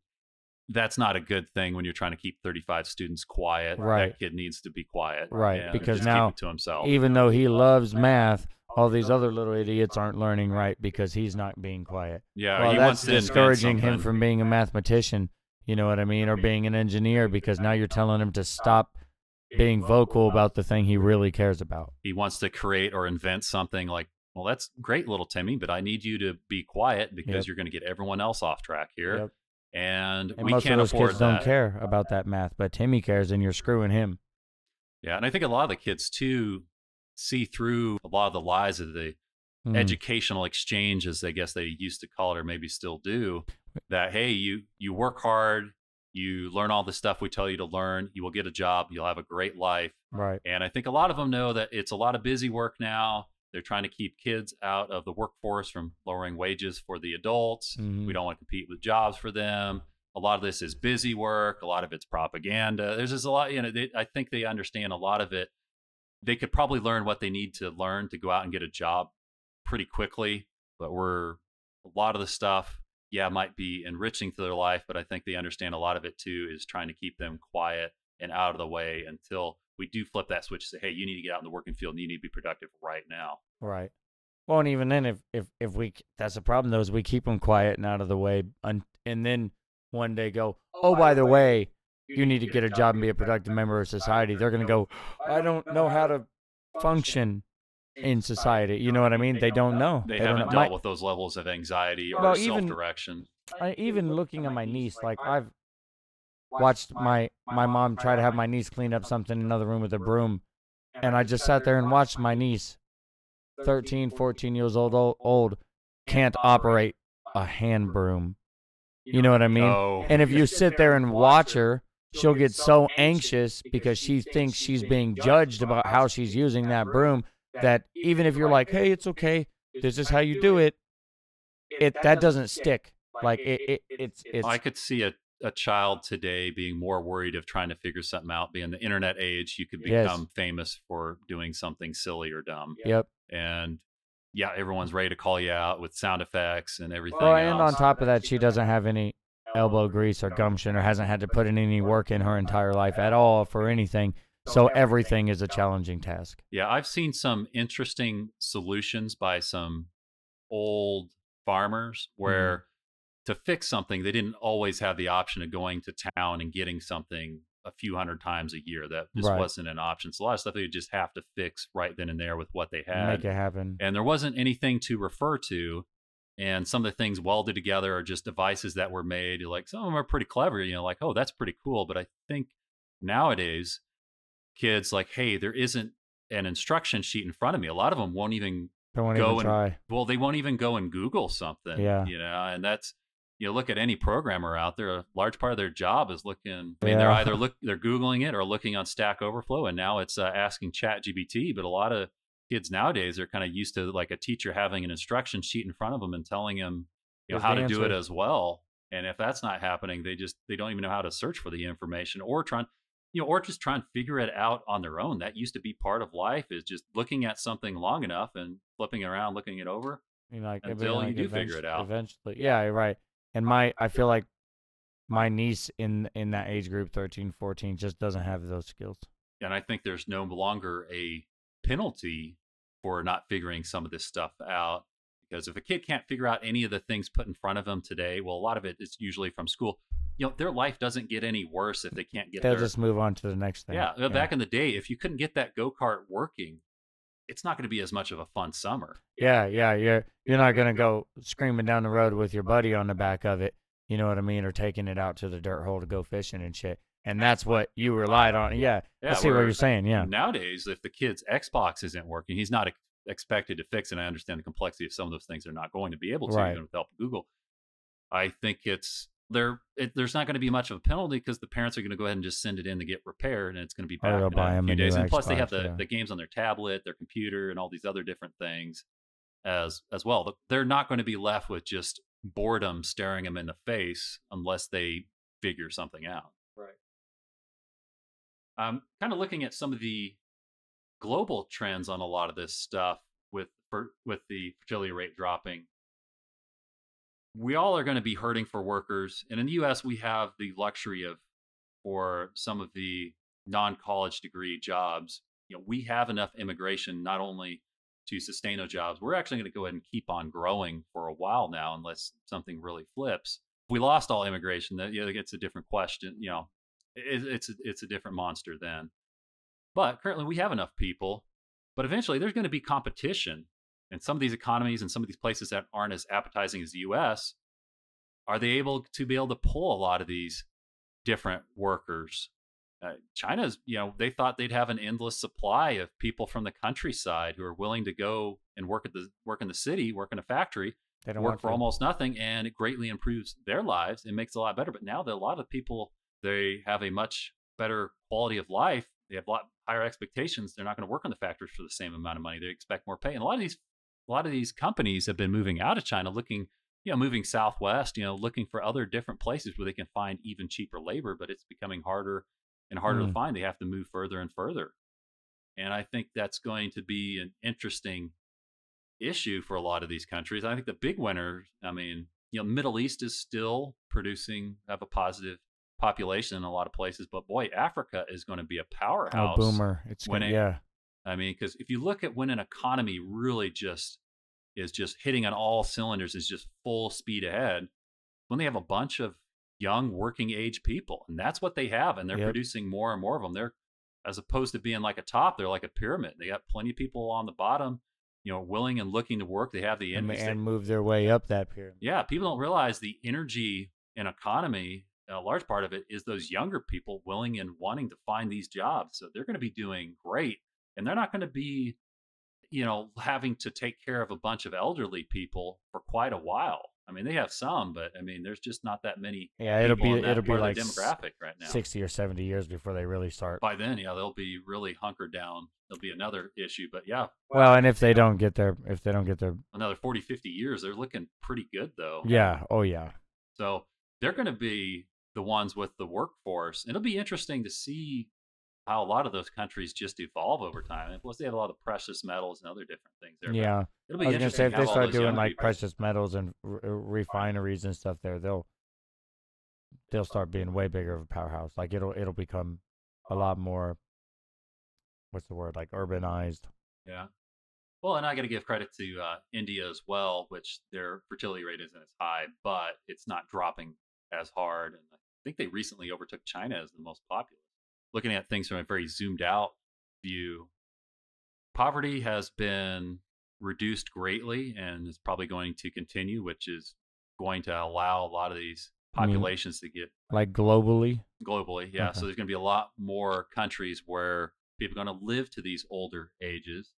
that's not a good thing when you're trying to keep 35 students quiet. Right. That kid needs to be quiet. Right, and because now to himself. even though he loves math all these other little idiots aren't learning right because he's not being quiet yeah, well that's discouraging him from being a mathematician you know what i mean or being an engineer because now you're telling him to stop being vocal about the thing he really cares about He wants to create or invent something like, well, that's great, little Timmy, but I need you to be quiet because Yep. you're going to get everyone else off track here. Yep. And, and we most of can't those afford kids don't care about that math but timmy cares and you're screwing him Yeah, and I think a lot of the kids too see through a lot of the lies of the Mm. educational exchange, as I guess they used to call it, or maybe still do. That hey, you you work hard, you learn all the stuff we tell you to learn, you will get a job, you'll have a great life. right And I think a lot of them know that it's a lot of busy work now. They're trying to keep kids out of the workforce from lowering wages for the adults. Mhm. We don't want to compete with jobs for them. A lot of this is busy work. A lot of it's propaganda. There's just a lot, you know, they, I think they understand a lot of it. They could probably learn what they need to learn to go out and get a job pretty quickly. But we're a lot of the stuff, yeah, might be enriching to their life. But I think they understand a lot of it too is trying to keep them quiet and out of the way until we do flip that switch and say, hey, you need to get out in the working field and you need to be productive right now. Right. Well, and even then, if if if we that's the problem though, is we keep them quiet and out of the way, and and then one day go, oh, oh by the way, you need to get a job and be a productive member of society. They're gonna go, I don't know how to function in society. You know what I mean? They don't know. They, don't haven't know. dealt with those levels of anxiety or Well, self direction. I, even looking at my niece, like I've watched my my mom try to have my niece clean up something in another room with a broom, and I just sat there and watched my niece, 13, 14 years old, old, old can't operate a hand broom. You know what I mean? And if you sit there and watch her, she'll get so anxious because she thinks she's being judged about how she's using that broom that even if you're like, "Hey, it's okay. This is how you do it." It that doesn't stick. Like it, it it's it's I could see a, a child today being more worried of trying to figure something out. Being the internet age, you could Yes. become famous for doing something silly or dumb. yep. And yeah, everyone's ready to call you out with sound effects and everything. Well, and on top of that, she doesn't have any elbow grease or gumption or hasn't had to put in any work in her entire life at all for anything. So everything is a challenging task. Yeah, I've seen some interesting solutions by some old farmers mm-hmm. where to fix something, they didn't always have the option of going to town and getting something a few hundred times a year. That just Right. wasn't an option. So a lot of stuff they would just have to fix right then and there with what they had. Make it happen. and there wasn't anything to refer to. And some of the things welded together are just devices that were made. Like some of them are pretty clever, you know, like, oh, that's pretty cool. But I think nowadays, kids like, hey, there isn't an instruction sheet in front of me. A lot of them won't even Don't go even and try. well, they won't even go and Google something. Yeah. You know, and that's you look at any programmer out there, a large part of their job is looking. I mean, they're either look they're googling it or looking on Stack Overflow, and now it's uh, asking Chat GPT. But a lot of kids nowadays are kind of used to like a teacher having an instruction sheet in front of them and telling them, you know, how to do it as well. And if that's not happening, they just they don't even know how to search for the information or try, you know, or just try and figure it out on their own. That used to be part of life is just looking at something long enough and flipping it around, looking it over. You know, like, Until you do figure it out. Eventually, yeah, you're right. And my, I feel like my niece in in that age group, 13, 14, just doesn't have those skills. and I think there's no longer a penalty for not figuring some of this stuff out. Because if a kid can't figure out any of the things put in front of them today, well, a lot of it is usually from school. You know, their life doesn't get any worse if they can't get They'll their just move on to the next thing. yeah. uh, Back in the day, if you couldn't get that go kart working, it's not going to be as much of a fun summer. Yeah, yeah, you're you're not gonna go screaming down the road with your buddy on the back of it. You know what I mean, or taking it out to the dirt hole to go fishing and shit. And that's [LAUGHS] what you relied on. Yeah, Yeah, I see what you're saying. Yeah, Nowadays, if the kid's Xbox isn't working, he's not expected to fix it. I understand the complexity of some of those things they're not going to be able to Right. even with help of Google. I think it's there. It, there's not going to be much of a penalty because the parents are going to go ahead and just send it in to get repaired, and it's going to be Or back they'll in buy few days. And plus, they have the, yeah. the games on their tablet, their computer, and all these other different things as as well. They're not going to be left with just boredom staring them in the face unless they figure something out. Right. I'm kind of looking at some of the global trends on a lot of this stuff with for, with the fertility rate dropping. We all are going to be hurting for workers, and in the U.S., we have the luxury of for some of the non-college degree jobs. You know, we have enough immigration not only to sustain those jobs. We're actually going to go ahead and keep on growing for a while now, unless something really flips. If we lost all immigration, that you know, it's a different question. You know, it, it's a, it's a different monster then. But currently, we have enough people. But eventually, there's going to be competition, and some of these economies and some of these places that aren't as appetizing as the U.S. Are they able to be able to pull a lot of these different workers? Uh, China's, you know, they thought they'd have an endless supply of people from the countryside who are willing to go and work at the work in the city, work in a factory, they don't work for to. almost nothing, and it greatly improves their lives. It makes it a lot better. But now that a lot of people they have a much better quality of life, they have a lot higher expectations. They're not going to work in the factories for the same amount of money. They expect more pay, and a lot of these a lot of these companies have been moving out of China, looking you know moving southwest, you know, looking for other different places where they can find even cheaper labor. But it's becoming harder and harder to Mm. find. They have to move further and further. And I think that's going to be an interesting issue for a lot of these countries. I think the big winners, I mean, you know, Middle East is still producing have a positive population in a lot of places, but boy, Africa is going to be a powerhouse. oh, powerhouse. boomer! It's when gonna, it- yeah, I mean, because if you look at when an economy really just is just hitting on all cylinders, is just full speed ahead, when they have a bunch of young working age people, and that's what they have, and they're Yep. producing more and more of them. They're as opposed to being like a top, they're like a pyramid. They got plenty of people on the bottom, you know, willing and looking to work. They have the and, energy. and move their way up that pyramid. Yeah, people don't realize the energy and economy. A large part of it is those younger people willing and wanting to find these jobs. So they're going to be doing great, and they're not going to be, you know, having to take care of a bunch of elderly people for quite a while. I mean, they have some, but I mean, there's just not that many. Yeah, it'll be it'll be like demographic right now. sixty or seventy years before they really start. By then, yeah, they'll be really hunkered down. There'll be another issue, but yeah, Well, and if they don't get their if they don't get their another 40, 50 years, they're looking pretty good though. yeah, oh yeah, So they're going to be the ones with the workforce. It'll be interesting to see how a lot of those countries just evolve over time. And plus, they have a lot of precious metals and other different things there. yeah. it'll I was gonna say if they start doing like people. precious metals and r- r- refineries and stuff there, they'll they'll start being way bigger of a powerhouse. Like it'll it'll become a lot more. What's the word? Like urbanized. Yeah. Well, and I got to give credit to uh, India as well, which their fertility rate isn't as high, but it's not dropping as hard. And I think they recently overtook China as the most populous. Looking at things from a very zoomed out view, poverty has been reduced greatly and is probably going to continue, which is going to allow a lot of these You mean- populations to get Like globally. globally. Yeah. Okay. So there's going to be a lot more countries where people are going to live to these older ages.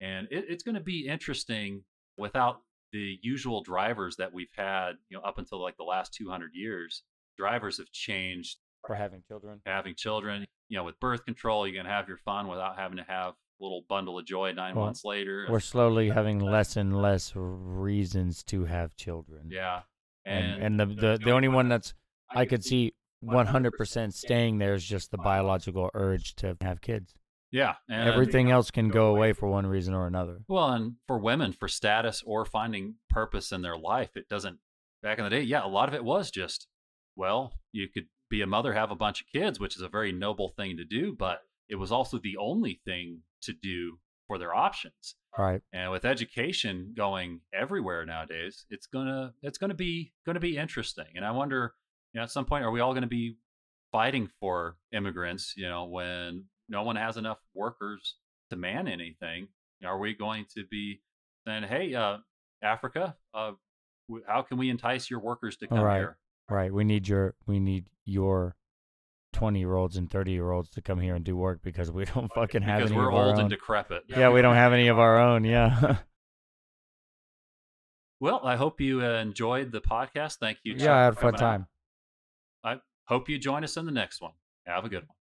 And it, it's going to be interesting without the usual drivers that we've had, you know, up until like the last 200 years, drivers have changed. For having children. Having children, you know, with birth control, you can have your fun without having to have a little bundle of joy nine Well, months later. We're slowly having less and less reasons to have children. yeah, And and the the, the only one that's I could see 100% staying there is just the biological urge to have kids. yeah, and Everything else can go away for one reason or another. Well, and for women, for status or finding purpose in their life, it doesn't. Back in the day, yeah, a lot of it was just, well, you could be a mother, have a bunch of kids, which is a very noble thing to do, but it was also the only thing to do for their options. Right. And with education going everywhere nowadays, it's gonna it's gonna be gonna be interesting. And I wonder, you know, at some point, are we all gonna be fighting for immigrants? You know, when no one has enough workers to man anything, are we going to be saying, "Hey, uh, Africa, uh, how can we entice your workers to come Right. here?" Right. We need your we need your 20 year olds and 30 year olds to come here and do work because we [LAUGHS] don't fucking have Because any we're of our old own. and decrepit. yeah, we don't have any of our own. Yeah. [LAUGHS] Well, I hope you uh, enjoyed the podcast. Thank you. Chuck, yeah, I had a fun coming out. time. I hope you join us in the next one. Have a good one.